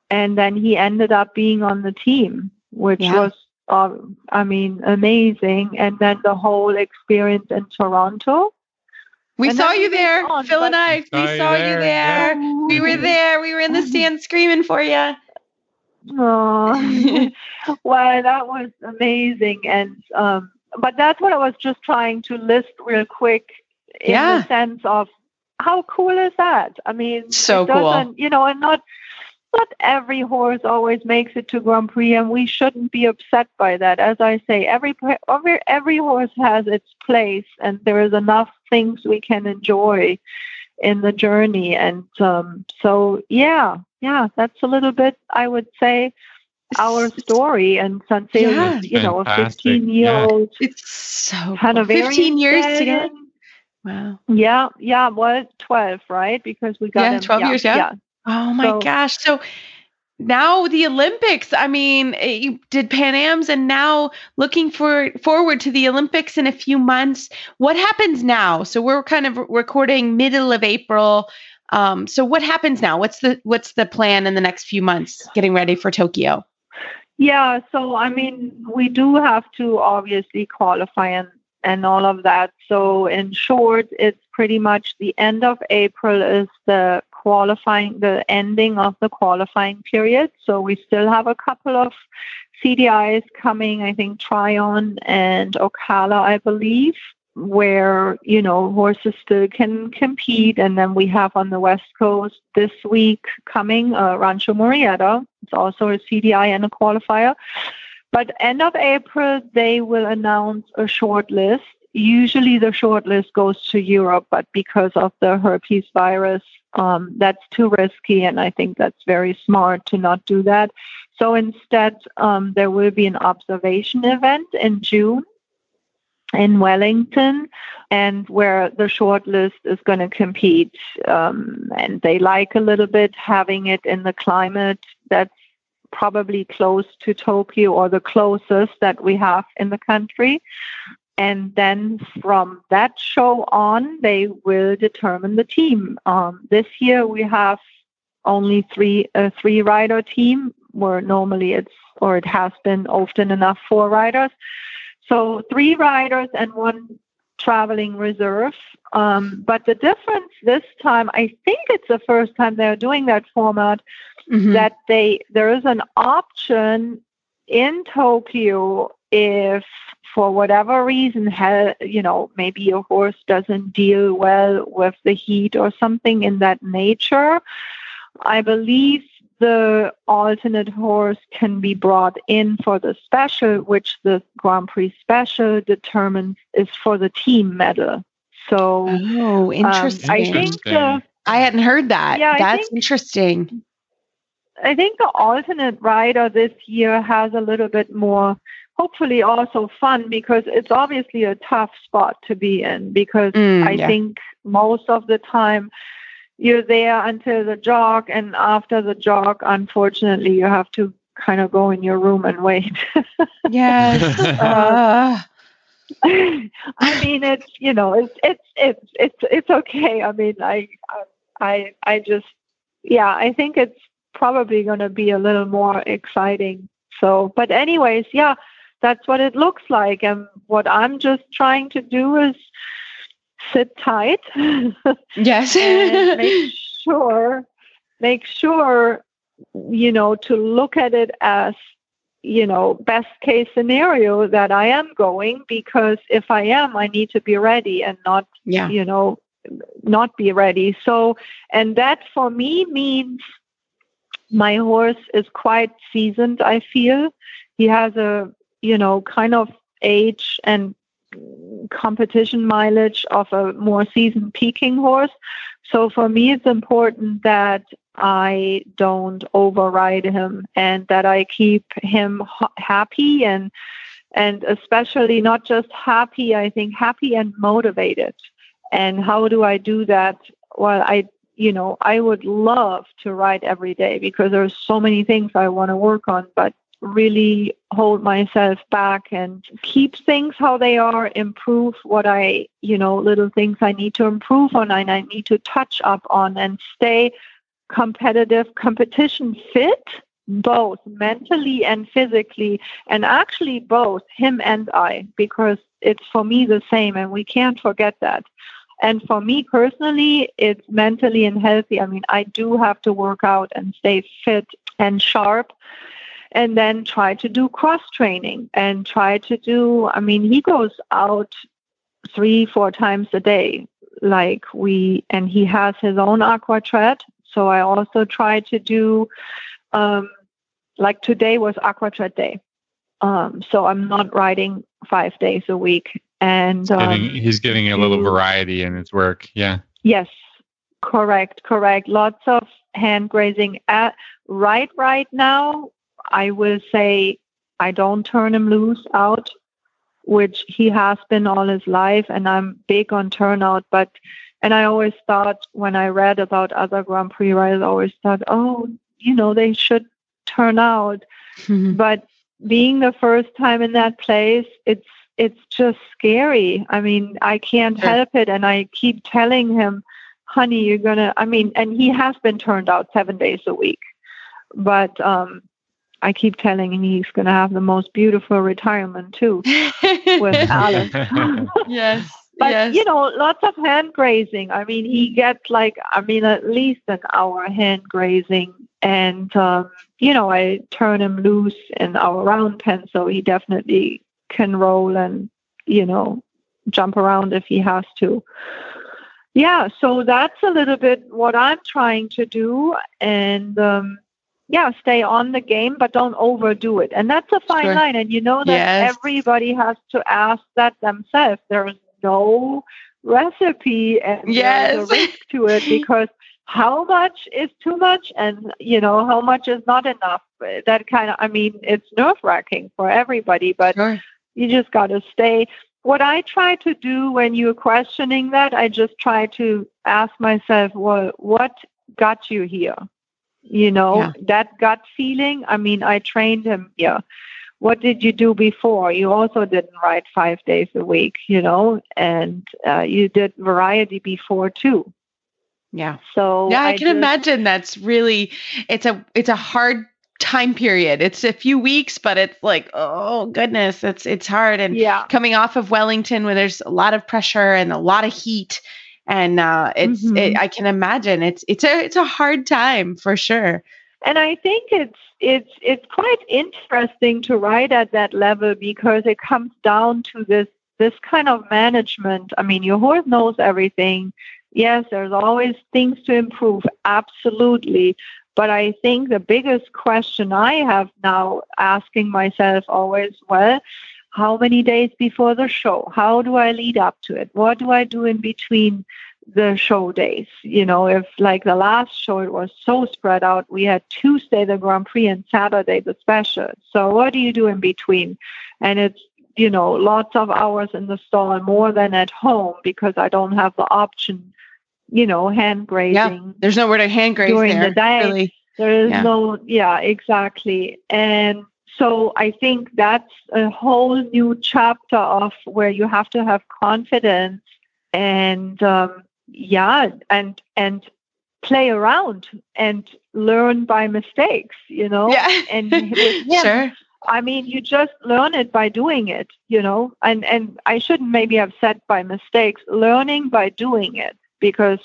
and then he ended up being on the team, which Yeah. was, uh, I mean, amazing. And then the whole experience in Toronto. We And saw you there, on, Phil and I. We Saw you saw you there, there. We were there. We were in the stand screaming for you. Oh, well, that was amazing, and um, but that's what I was just trying to list real quick in Yeah. the sense of how cool is that? I mean, So it cool. doesn't, You know, and not not every horse always makes it to Grand Prix, and we shouldn't be upset by that. As I say, every every every horse has its place, and there is enough things we can enjoy in the journey. And um, so, yeah, yeah, that's a little bit, I would say, our story. And Sanceo Yeah. is, you know, a 15 year old It's so cool. Hanoverian 15 years together. Wow. Yeah, yeah, well, 12, right? Because we got Yeah, him. 12 years, yeah. Oh my So- gosh. So now the Olympics. I mean, eh, you did Pan Am's and now looking for forward to the Olympics in a few months. What happens now? So we're kind of recording middle of April. Um, so what happens now? What's the what's the plan in the next few months getting ready for Tokyo? Yeah, so I mean, we do have to obviously qualify and, and all of that. So, in short, it's pretty much the end of April is the qualifying, the ending of the qualifying period. So, we still have a couple of CDIs coming, I think Tryon and Ocala, I believe, where, you know, horses can compete. And then we have on the West Coast this week coming uh, Rancho Murrieta. It's also a CDI and a qualifier. But end of April, they will announce a short list. Usually the short list goes to Europe, but because of the herpes virus, um, that's too risky. And I think that's very smart to not do that. So instead, um, there will be an observation event in June in Wellington, and where the short list is going to compete. Um, and they like a little bit having it in the climate that's probably close to Tokyo or the closest that we have in the country. And then from that show on, they will determine the team. Um, this year we have only three a three rider team, where normally it's or it has been often enough four riders. So three riders and one traveling reserve. Um, but the difference this time, I think it's the first time they're doing that format Mhm. that they there is an option in Tokyo if for whatever reason you know maybe your horse doesn't deal well with the heat or something in that nature I believe the alternate horse can be brought in for the special which the Grand Prix special determines is for the team medal so Oh, um, interesting. I think the I hadn't heard that. Yeah, I That's think- interesting. I think the alternate rider this year has a little bit more, hopefully also fun because it's obviously a tough spot to be in because Mm, I yeah. think most of the time you're there until the jog and after the jog, unfortunately, you have to kind of go in your room and wait. Yes. Uh, I mean, it's you know, it's it's it's it's it's okay. I mean, I I I just yeah, I think it's probably going to be a little more exciting. So, but anyways, yeah, that's what it looks like, and what I'm just trying to do is sit tight yes. make sure make sure you know to look at it as you know best case scenario that i am going because if i am i need to be ready and not yeah. you know not be ready so and that for me means my horse is quite seasoned i feel he has a you know kind of age and competition mileage of a more seasoned peaking horse so for me it's important that i don't override him and that i keep him ha- happy and and especially not just happy i think happy and motivated and how do I do that? Well, I, you know, I would love to ride every day because there's so many things I want to work on. But really hold myself back and keep things how they are, improve what I, you know, little things I need to improve on and I need to touch up on and stay competitive, competition fit, both mentally and physically, and actually both him and I, because it's for me the same and we can't forget that. And for me personally, it's mentally and healthy. I mean, I do have to work out and stay fit and sharp and then try to do cross training and try to do i mean he goes out three four times a day like we and he has his own aqua tread so i also try to do um like today was aqua tread day um so i'm not riding five days a week and Getting, um, he's getting a little variety in his work. Yeah. Yes, correct, correct. Lots of hand grazing. At right, right now, I will say I don't turn him loose out, which he has been all his life, and I'm big on turnout. But and I always thought when I read about other Grand Prix riders, I always thought, oh, you know, they should turn out. But being the first time in that place, it's it's just scary. I mean, I can't Sure. help it, and I keep telling him, "Honey, you're gonna." I mean, and he has been turned out seven days a week, but um, I keep telling him he's gonna have the most beautiful retirement too with Alice. yes. But yes. you know, lots of hand grazing. I mean, he gets like, I mean, at least an hour hand grazing, and um, you know, I turn him loose in our round pen, so he definitely can roll and you know jump around if he has to. Yeah, so that's a little bit what I'm trying to do, and um, yeah, stay on the game, but don't overdo it. And that's a fine Sure. line. And you know that Yes. everybody has to ask that themselves. There is no recipe and Yes. there's a risk to it because how much is too much and you know how much is not enough that kind of i mean it's nerve wracking for everybody but Sure. you just got to stay what i try to do when you're questioning that i just try to ask myself well what got you here you know Yeah. that gut feeling i mean i trained him here what did you do before you also didn't write five days a week you know and uh, you did variety before too Yeah. so Yeah, I, can just- imagine that's really it's a it's a hard time period. It's a few weeks, but it's like, oh goodness, it's it's hard and yeah coming off of Wellington where there's a lot of pressure and a lot of heat and uh it's Mhm. it, I can imagine it's it's a it's a hard time for sure. And I think it's it's it's quite interesting to write at that level because it comes down to this this kind of management. I mean, your horse knows everything. Yes, there's always things to improve, absolutely. But I think the biggest question I have now asking myself always, well, how many days before the show? How do I lead up to it? What do I do in between the show days. You know, if like the last show, it was so spread out. We had Tuesday the Grand Prix and Saturday the special. So what do you do in between? And it's you know lots of hours in the stall, more than at home because I don't have the option. You know, hand grazing. yeah, There's nowhere to hand graze During there. the day. Really. There is Yeah. no, yeah, exactly. And so I think that's a whole new chapter of where you have to have confidence and, um, yeah, and, and play around and learn by mistakes, you know? Yeah. And with him, sure. I mean, you just learn it by doing it, you know. And and I shouldn't maybe have said by mistakes, learning by doing it, because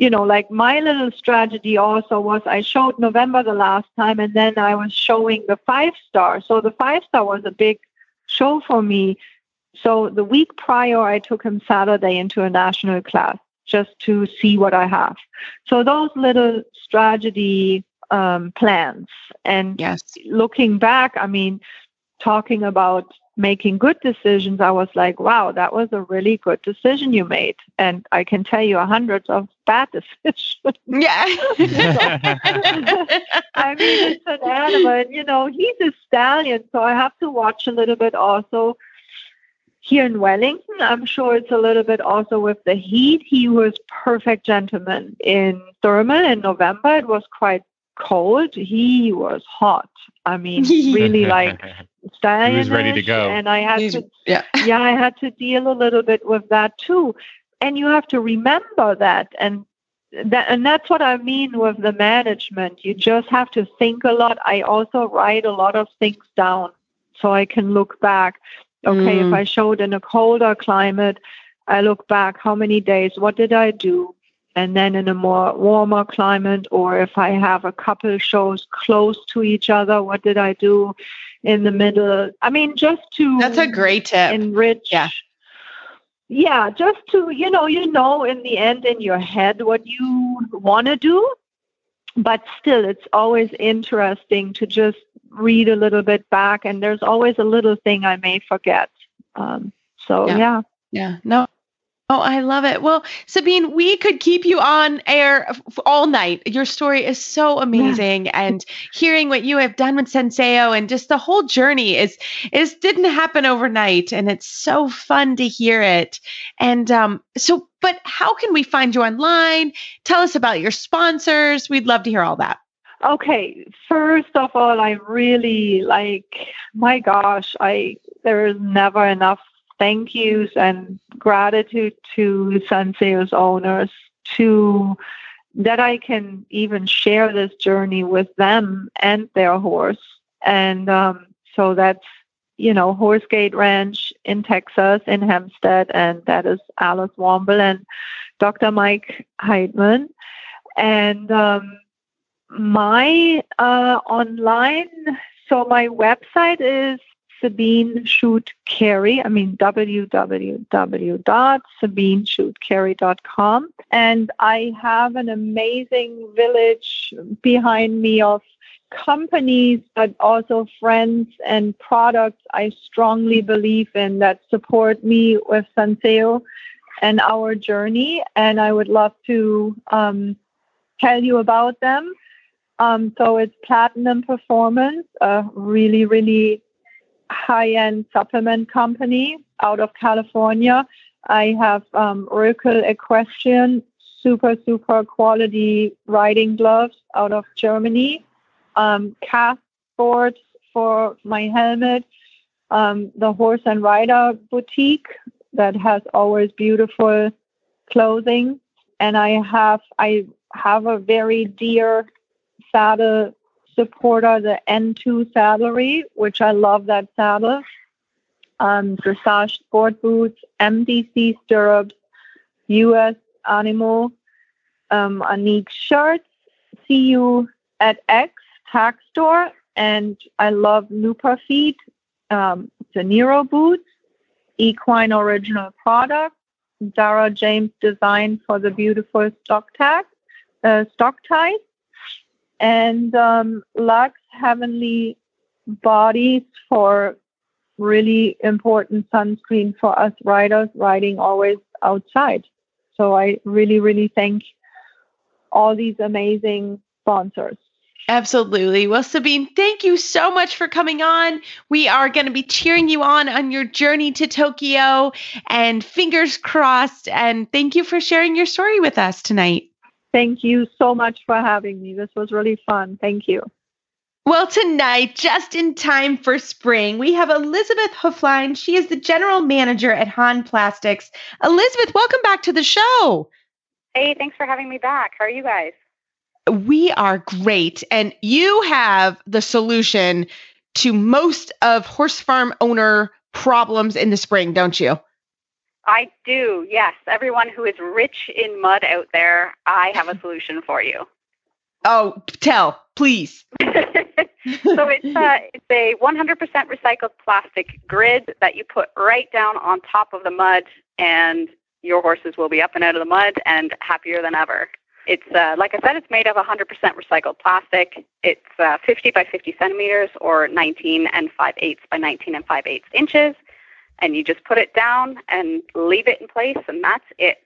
you know, like my little strategy also was I showed November the last time, and then I was showing the five star. So the five star was a big show for me. So the week prior, I took him Saturday into a national class just to see what I have. So those little strategy um, plans and Yes. looking back, I mean, talking about making good decisions, I was like, wow, that was a really good decision you made. And I can tell you hundreds of bad decisions. Yeah. I mean, it's an animal. And, you know, he's a stallion, so I have to watch a little bit also. Here in Wellington, I'm sure it's a little bit also with the heat. He was perfect gentleman in thermal in November. It was quite cold, he was hot. I mean, really like he was ready to go. And I had to, yeah. yeah, I had to deal a little bit with that too. And you have to remember that. And that, and that's what I mean with the management. You just have to think a lot. I also write a lot of things down so I can look back. Okay, Mm. if I showed in a colder climate, I look back how many days, what did I do? And then in a more warmer climate, or if I have a couple shows close to each other, what did I do in the middle? I mean, just to That's a great tip. enrich. Yeah. Yeah, just to, you know, you know in the end in your head what you want to do, but still it's always interesting to just read a little bit back and there's always a little thing I may forget. Um, so Yeah. yeah. Yeah. No. Oh, I love it. Well, Sabine, we could keep you on air all night. Your story is so amazing, and hearing what you have done with Sanceo and just the whole journey is is didn't happen overnight, and it's so fun to hear it. And um, so, but how can we find you online? Tell us about your sponsors. We'd love to hear all that. Okay, first of all, I really like, my gosh, I there is never enough thank yous and gratitude to Sanceo's owners to that I can even share this journey with them and their horse. And um, so that's, you know, Horsegate Ranch in Texas, in Hempstead, and that is Alice Womble and Dr. Mike Heidman. And um, my uh, online, so my website is Sabine Shoot Carry. I mean, www.sabineschutkery.com. And I have an amazing village behind me of companies, but also friends and products I strongly believe in that support me with Sanceo and our journey. And I would love to um, tell you about them. Um, so it's Platinum Performance, a really, really high-end supplement company out of California. I have um, Equestrian, super, super quality riding gloves out of Germany. Um, Cast Sports for my helmet. Um, the Horse and Rider Boutique that has always beautiful clothing. And I have I have a very dear saddle supporter, the N2 saddlery, which I love that saddle. Um, dressage sport boots, MDC stirrups, US animal, um, Anik shirts. See you at X Tack Store, and I love Nupafeed, um, the Nero boots, Equine original product, Dara James design for the beautiful stock tag, uh, stock ties and um, Lux Heavenly Bodies for really important sunscreen for us riders riding always outside. So I really, really thank all these amazing sponsors. Absolutely. Well, Sabine, thank you so much for coming on. We are going to be cheering you on on your journey to Tokyo and fingers crossed. And thank you for sharing your story with us tonight. Thank you so much for having me. This was really fun. Thank you. Well, tonight, just in time for spring, we have Elizabeth Heuflein. She is the general manager at Hahn Plastics. Elizabeth, welcome back to the show. Hey, thanks for having me back. How are you guys? We are great. And you have the solution to most of horse farm owner problems in the spring, don't you? I do, yes. Everyone who is rich in mud out there, I have a solution for you. Oh, tell, please. so it's uh, it's a 100% recycled plastic grid that you put right down on top of the mud, and your horses will be up and out of the mud and happier than ever. It's uh, like I said, it's made of 100% recycled plastic. It's uh, 50 by 50 centimeters, or 19 and 5 eighths by 19 and 5 eighths inches, and you just put it down and leave it in place, and that's it.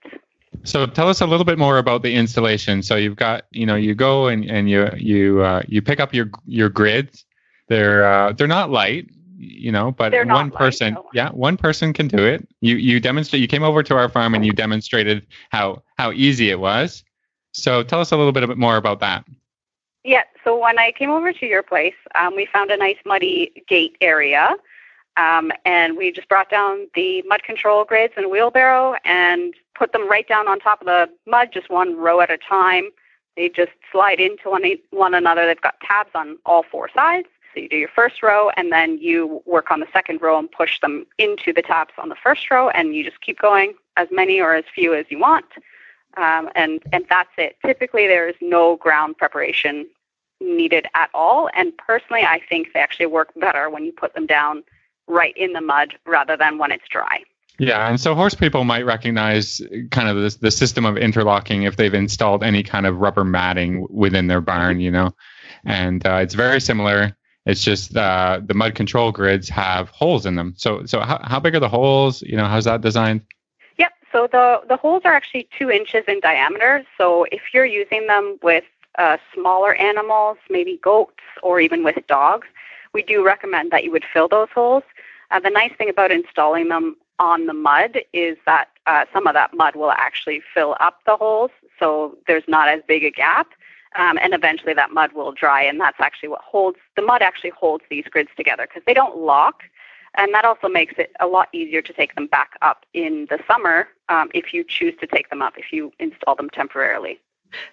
So tell us a little bit more about the installation. So you've got, you know, you go and, and you you uh, you pick up your your grids. They're uh, they're not light, you know, but They're one light, person, no. yeah, one person can do it. You you demonstrate. You came over to our farm and you demonstrated how how easy it was. So tell us a little bit more about that. Yeah. So when I came over to your place, um, we found a nice muddy gate area. Um, and we just brought down the mud control grids and wheelbarrow and put them right down on top of the mud, just one row at a time. They just slide into one, one another. They've got tabs on all four sides. So you do your first row and then you work on the second row and push them into the tabs on the first row and you just keep going as many or as few as you want. Um, and, and that's it. Typically, there is no ground preparation needed at all. And personally, I think they actually work better when you put them down right in the mud rather than when it's dry. Yeah, and so horse people might recognize kind of this, the system of interlocking if they've installed any kind of rubber matting within their barn, you know, and uh, it's very similar. It's just uh, the mud control grids have holes in them. So, so how, how big are the holes? You know, how's that designed? Yep. So the the holes are actually two inches in diameter. So if you're using them with uh, smaller animals, maybe goats or even with dogs, we do recommend that you would fill those holes. Uh, the nice thing about installing them on the mud is that uh, some of that mud will actually fill up the holes, so there's not as big a gap. Um, and eventually that mud will dry, and that's actually what holds the mud actually holds these grids together because they don't lock, and that also makes it a lot easier to take them back up in the summer um, if you choose to take them up if you install them temporarily.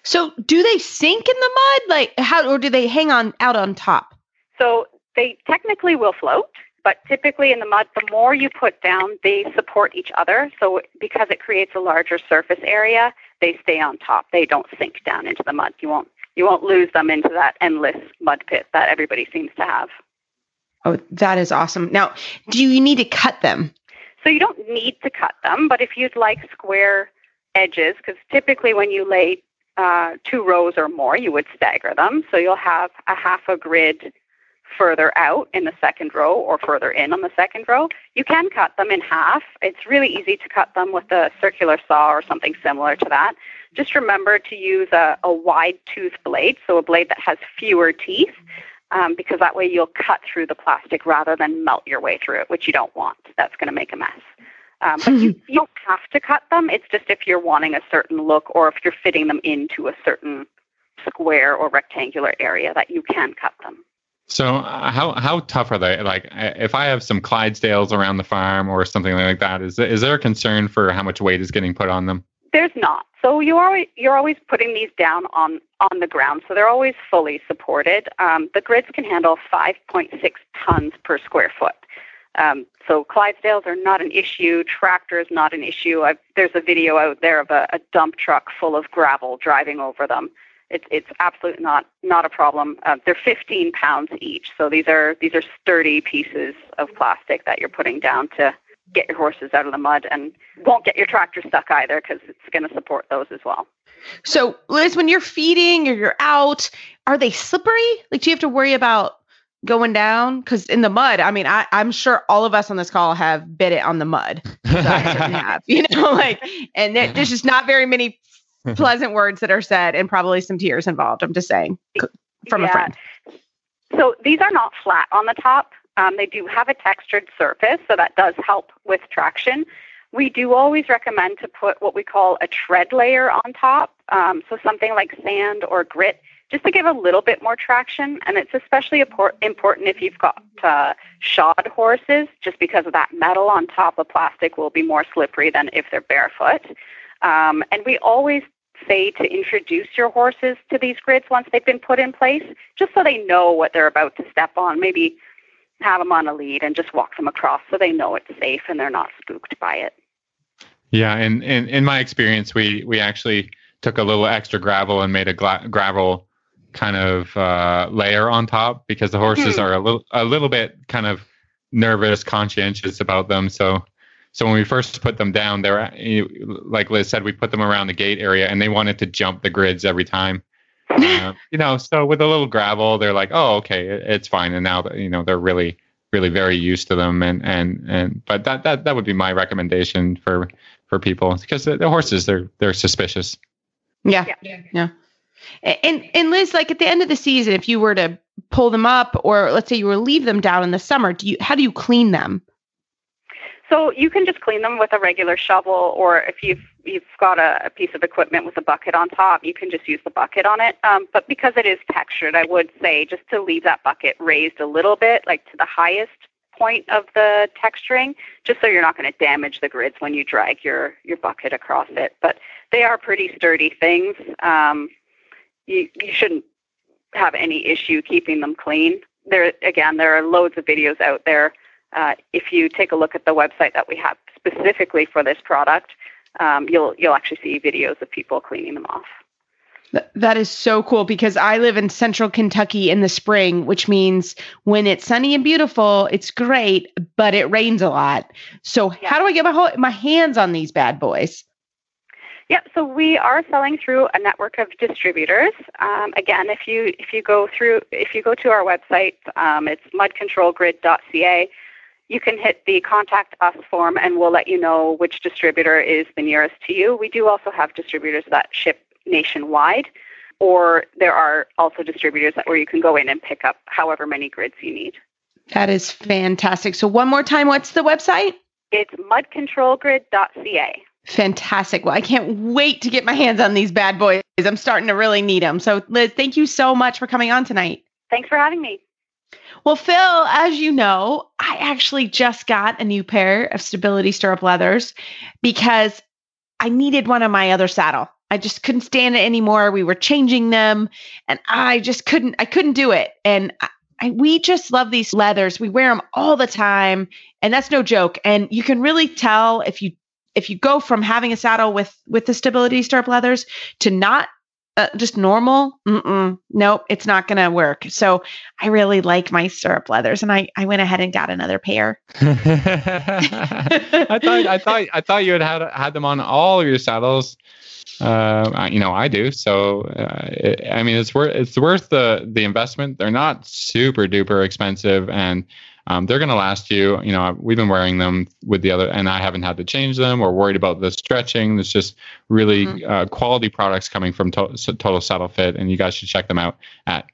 So, do they sink in the mud, like how, or do they hang on out on top? So they technically will float, but typically in the mud, the more you put down, they support each other. So because it creates a larger surface area, they stay on top. They don't sink down into the mud. You won't you won't lose them into that endless mud pit that everybody seems to have. Oh, that is awesome. Now, do you need to cut them? So you don't need to cut them, but if you'd like square edges, because typically when you lay uh, two rows or more, you would stagger them. So you'll have a half a grid further out in the second row or further in on the second row. You can cut them in half. It's really easy to cut them with a circular saw or something similar to that. Just remember to use a, a wide tooth blade, so a blade that has fewer teeth, um, because that way you'll cut through the plastic rather than melt your way through it, which you don't want. That's going to make a mess. Um, but you, you don't have to cut them. It's just if you're wanting a certain look or if you're fitting them into a certain square or rectangular area that you can cut them. So uh, how how tough are they? Like if I have some Clydesdales around the farm or something like that, is is there a concern for how much weight is getting put on them? There's not. So you are you're always putting these down on on the ground, so they're always fully supported. Um, the grids can handle 5.6 tons per square foot. Um, so Clydesdales are not an issue. Tractor is not an issue. I've, there's a video out there of a, a dump truck full of gravel driving over them it's it's absolutely not not a problem. Uh, they're 15 pounds each, so these are these are sturdy pieces of plastic that you're putting down to get your horses out of the mud, and won't get your tractor stuck either because it's going to support those as well. So, Liz, when you're feeding or you're out, are they slippery? Like, do you have to worry about going down? Because in the mud, I mean, I, I'm sure all of us on this call have bit it on the mud. So I have, you know, like, and there's just not very many pleasant words that are said and probably some tears involved. I'm just saying from yeah. a friend. So these are not flat on the top. Um, they do have a textured surface, so that does help with traction. We do always recommend to put what we call a tread layer on top, um, so something like sand or grit, just to give a little bit more traction. And it's especially important if you've got uh, shod horses, just because of that metal on top of plastic will be more slippery than if they're barefoot. Um, and we always say to introduce your horses to these grids once they've been put in place, just so they know what they're about to step on. Maybe have them on a lead and just walk them across so they know it's safe and they're not spooked by it. Yeah, and in, in my experience, we we actually took a little extra gravel and made a gla- gravel kind of uh, layer on top because the horses mm-hmm. are a little a little bit kind of nervous, conscientious about them. So so when we first put them down, they're like Liz said, we put them around the gate area, and they wanted to jump the grids every time. Uh, you know, so with a little gravel, they're like, "Oh, okay, it's fine." And now, you know, they're really, really very used to them. And and and but that that that would be my recommendation for for people because the, the horses they're they're suspicious. Yeah, yeah, yeah. And and Liz, like at the end of the season, if you were to pull them up, or let's say you were leave them down in the summer, do you how do you clean them? So you can just clean them with a regular shovel, or if you've you've got a, a piece of equipment with a bucket on top, you can just use the bucket on it. Um, but because it is textured, I would say just to leave that bucket raised a little bit, like to the highest point of the texturing, just so you're not going to damage the grids when you drag your your bucket across it. But they are pretty sturdy things. Um, you you shouldn't have any issue keeping them clean. There again, there are loads of videos out there uh, if you take a look at the website that we have specifically for this product, um, you'll you'll actually see videos of people cleaning them off. That is so cool because I live in central Kentucky in the spring, which means when it's sunny and beautiful, it's great, but it rains a lot. So, yeah. how do I get my whole, my hands on these bad boys? Yeah, so we are selling through a network of distributors. Um, again, if you if you go through if you go to our website, um, it's mudcontrolgrid.ca you can hit the contact us form and we'll let you know which distributor is the nearest to you. We do also have distributors that ship nationwide, or there are also distributors that, where you can go in and pick up however many grids you need. That is fantastic. So, one more time, what's the website? It's mudcontrolgrid.ca. Fantastic. Well, I can't wait to get my hands on these bad boys. I'm starting to really need them. So, Liz, thank you so much for coming on tonight. Thanks for having me. Well, Phil, as you know, I actually just got a new pair of stability stirrup leathers because I needed one on my other saddle. I just couldn't stand it anymore. We were changing them and I just couldn't I couldn't do it. And I, I, we just love these leathers. We wear them all the time and that's no joke. And you can really tell if you if you go from having a saddle with with the stability stirrup leathers to not uh, just normal? Mm-mm, nope it's not gonna work. So i really like my stirrup leathers and i i went ahead and got another pair. I thought i thought i thought you had had, had them on all of your saddles. Uh, you know i do. So uh, it, i mean it's worth it's worth the the investment. They're not super duper expensive and um, they're going to last you. You know, we've been wearing them with the other, and I haven't had to change them or worried about the stretching. It's just really mm-hmm. uh, quality products coming from to- Total Saddle Fit, and you guys should check them out at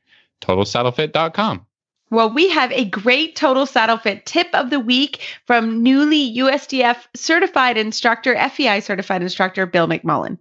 totalsaddlefit.com. Well, we have a great Total Saddle Fit tip of the week from newly USDF certified instructor, FEI certified instructor, Bill McMullin.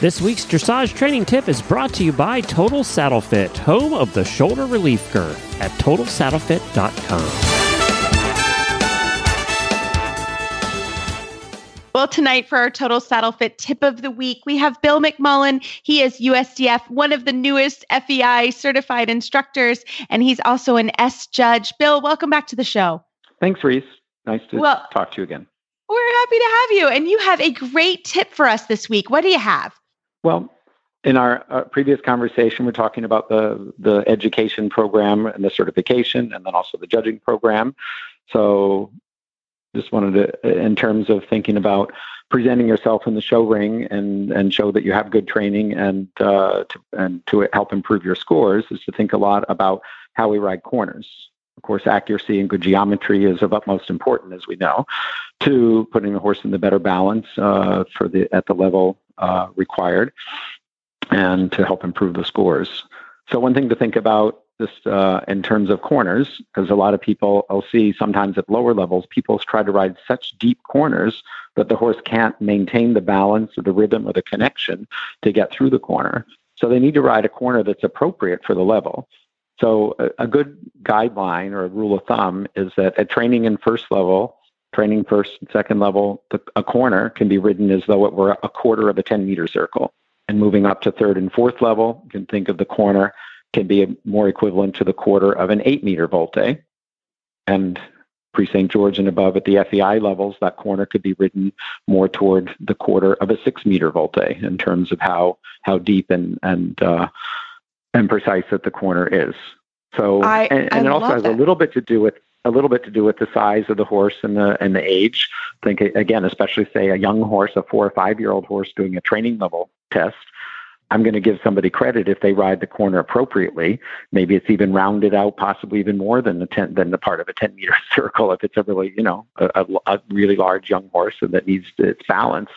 This week's dressage training tip is brought to you by Total Saddle Fit, home of the shoulder relief girth at totalsaddlefit.com. Well, tonight for our Total Saddle Fit tip of the week, we have Bill McMullin. He is USDF, one of the newest FEI certified instructors, and he's also an S judge. Bill, welcome back to the show. Thanks, Reese. Nice to well, talk to you again. We're happy to have you. And you have a great tip for us this week. What do you have? Well, in our uh, previous conversation, we're talking about the the education program and the certification, and then also the judging program. So, just wanted to, in terms of thinking about presenting yourself in the show ring and and show that you have good training and uh, to, and to help improve your scores, is to think a lot about how we ride corners. Of course, accuracy and good geometry is of utmost importance, as we know, to putting the horse in the better balance uh, for the at the level uh, required and to help improve the scores. So, one thing to think about just uh, in terms of corners, because a lot of people I'll see sometimes at lower levels, people try to ride such deep corners that the horse can't maintain the balance or the rhythm or the connection to get through the corner. So, they need to ride a corner that's appropriate for the level. So, a, a good guideline or a rule of thumb is that at training in first level, training first and second level, the, a corner can be ridden as though it were a quarter of a 10 meter circle. And moving up to third and fourth level, you can think of the corner can be more equivalent to the quarter of an 8 meter volte. And Prix St. George and above at the FEI levels, that corner could be ridden more toward the quarter of a 6 meter volte in terms of how, how deep and, and, uh, and precise that the corner is. So, I, and, and it also has that. a little bit to do with a little bit to do with the size of the horse and the and the age. I think again, especially say a young horse, a four or five year old horse doing a training level test. I'm going to give somebody credit if they ride the corner appropriately. Maybe it's even rounded out, possibly even more than the ten, than the part of a 10 meter circle. If it's a really, you know, a, a really large young horse and that needs its balance,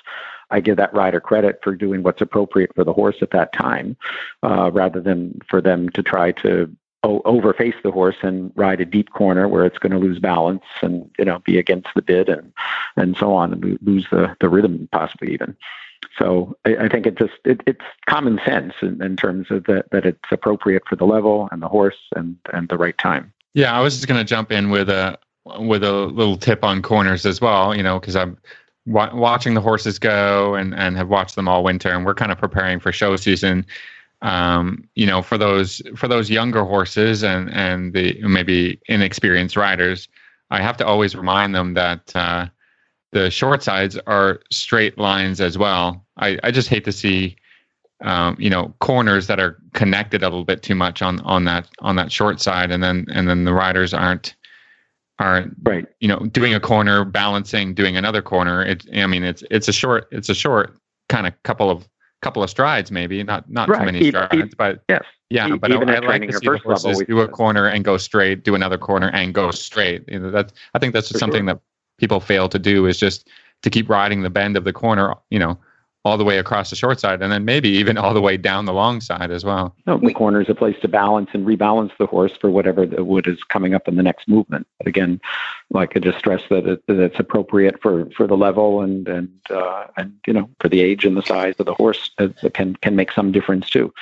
I give that rider credit for doing what's appropriate for the horse at that time, uh, rather than for them to try to o- overface the horse and ride a deep corner where it's going to lose balance and you know be against the bit and and so on and lose the the rhythm possibly even. So I, I think it just it, it's common sense in, in terms of that that it's appropriate for the level and the horse and and the right time. Yeah, I was just going to jump in with a with a little tip on corners as well. You know, because I'm wa- watching the horses go and and have watched them all winter, and we're kind of preparing for show season. Um, you know, for those for those younger horses and and the maybe inexperienced riders, I have to always remind them that uh, the short sides are straight lines as well. I, I just hate to see um, you know corners that are connected a little bit too much on on that on that short side, and then and then the riders aren't aren't right. You know, doing a corner, balancing, doing another corner. It I mean, it's it's a short it's a short kind of couple of couple of strides, maybe not not right. too many even, strides, even, but yes, yeah. But even I, I like to see the horses level, do a corner and go straight, do another corner and go straight. You know, that I think that's something sure. that people fail to do is just to keep riding the bend of the corner. You know, all the way across the short side, and then maybe even all the way down the long side as well. No, the corner is a place to balance and rebalance the horse for whatever the wood is coming up in the next movement. But again, like I just stress that, it, that it's appropriate for, for the level and and uh, and you know for the age and the size of the horse it can can make some difference too.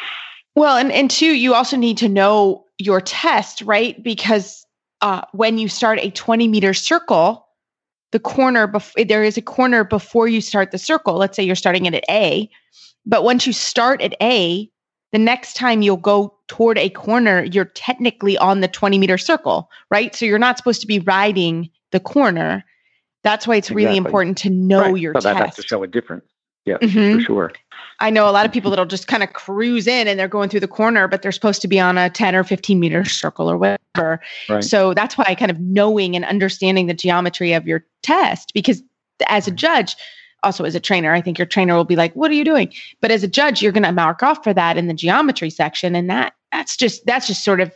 Well, and and two, you also need to know your test, right? Because uh, when you start a 20 meter circle, the corner before there is a corner before you start the circle let's say you're starting it at a but once you start at a the next time you'll go toward a corner you're technically on the 20 meter circle right so you're not supposed to be riding the corner that's why it's really Exactly. important to know Right. your so that has test to show a difference. Yeah, Mhm. for sure. I know a lot of people that'll just kind of cruise in and they're going through the corner, but they're supposed to be on a 10 or 15 meter circle or whatever. Right. So that's why kind of knowing and understanding the geometry of your test, because as a judge, also as a trainer, I think your trainer will be like, "What are you doing?" But as a judge, you're going to mark off for that in the geometry section, and that that's just that's just sort of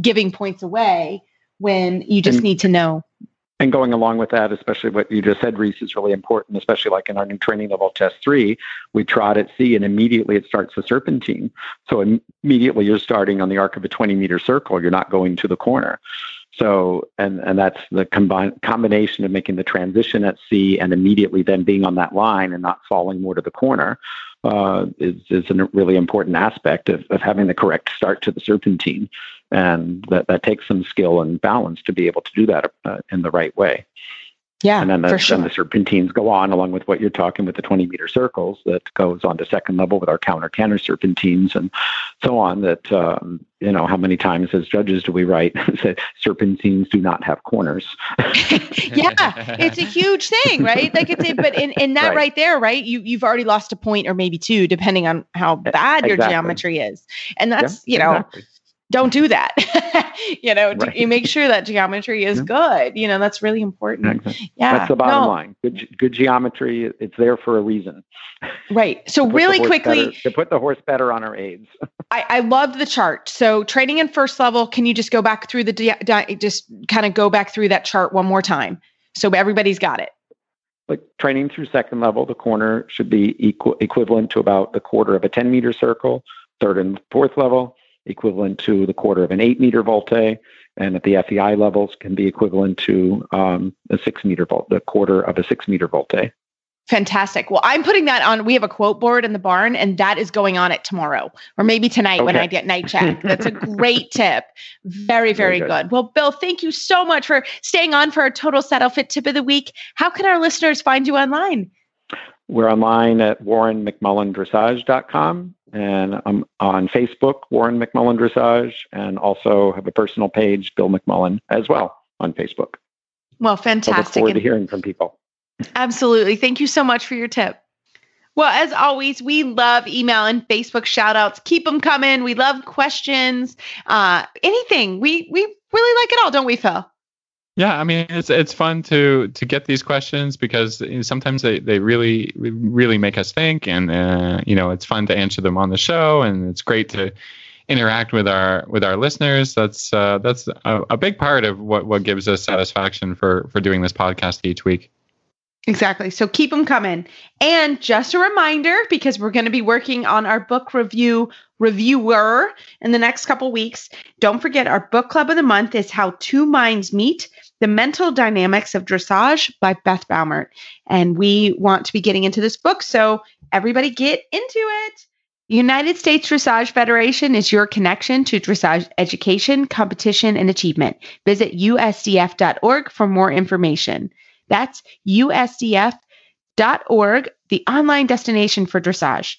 giving points away when you just And- need to know. And going along with that, especially what you just said, Reese, is really important, especially like in our new training level test three, we trot at C and immediately it starts the serpentine. So immediately you're starting on the arc of a 20 meter circle. You're not going to the corner. So, and, and that's the combine, combination of making the transition at C and immediately then being on that line and not falling more to the corner uh, is, is a really important aspect of, of having the correct start to the serpentine. And that, that takes some skill and balance to be able to do that uh, in the right way. Yeah, and then the, sure. then the serpentines go on along with what you're talking with the 20 meter circles that goes on to second level with our counter canter serpentines and so on that um, you know how many times as judges do we write that serpentines do not have corners yeah, it's a huge thing, right? Like it's, but in, in that Right. right. there, right? You you've already lost a point or maybe two, depending on how bad your geometry is, and Yeah, that's you know exactly. Don't do that. you know, Right. you make sure that geometry is Yeah. good. You know, that's really important. Exactly. Yeah, that's the bottom no, line good good geometry it's there for a reason Right. So To put the really quickly, better- to put the horse better on our aids I, I loved the chart. So training in first level, can you just go back through the di- di- just kind of go back through that chart one more time, so everybody's got it. like training through second level, the corner should be equal equivalent to about the quarter of a 10 meter circle. Third and fourth level, equivalent to the quarter of an eight meter volte. And at the FEI levels, can be equivalent to um, a six meter volt, the quarter of a six meter volte. Fantastic. Well, I'm putting that on. We have a quote board in the barn, and that is going on it tomorrow or maybe tonight when I get night check. That's a great tip. Very, very, Very good. good. Well, Bill, thank you so much for staying on for our total saddle fit tip of the week. How can our listeners find you online? We're online at warrenmcmullindressage.com and I'm on Facebook, Warren McMullin Dressage, and also have a personal page, Bill McMullin, as well on Facebook. Well, So look forward And- to hearing from people. Absolutely. Thank you so much for your tip. Well, as always, we love email and Facebook shout outs. Keep them coming. We love questions. Uh, anything. We we really like it all, don't we, Phil? Yeah, I mean it's it's fun to to get these questions because you know, sometimes they, they really really make us think, and uh, you know it's fun to answer them on the show, and it's great to interact with our with our listeners. That's uh, that's a, a big part of what what gives us satisfaction for for doing this podcast each week. Exactly. So keep them coming. And just a reminder, because we're going to be working on our book review reviewer in the next couple weeks, don't forget our book club of the month is How Two Minds Meet The Mental Dynamics of Dressage by Beth Baumert. And we want to be getting into this book. So everybody get into it. United States Dressage Federation is your connection to dressage education, competition, and achievement. Visit usdf.org for more information. That's usdf.org, the online destination for dressage.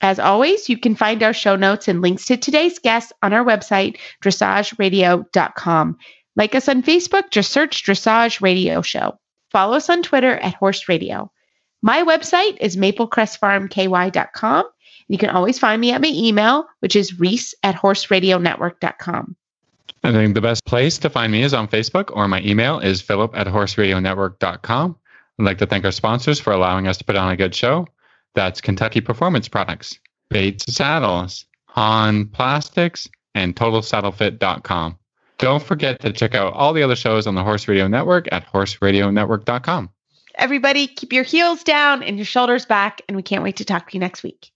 As always, you can find our show notes and links to today's guests on our website, dressageradio.com. Like us on Facebook, just search Dressage Radio Show. Follow us on Twitter at Horse Radio. My website is maplecrestfarmky.com. You can always find me at my email, which is reese at horseradionetwork.com. I think the best place to find me is on Facebook, or my email is philip at horseradionetwork.com. I'd like to thank our sponsors for allowing us to put on a good show. That's Kentucky Performance Products, Bates Saddles, Hahn Plastics, and TotalSaddleFit.com. Don't forget to check out all the other shows on the Horse Radio Network at horseradionetwork.com. Everybody, keep your heels down and your shoulders back, and we can't wait to talk to you next week.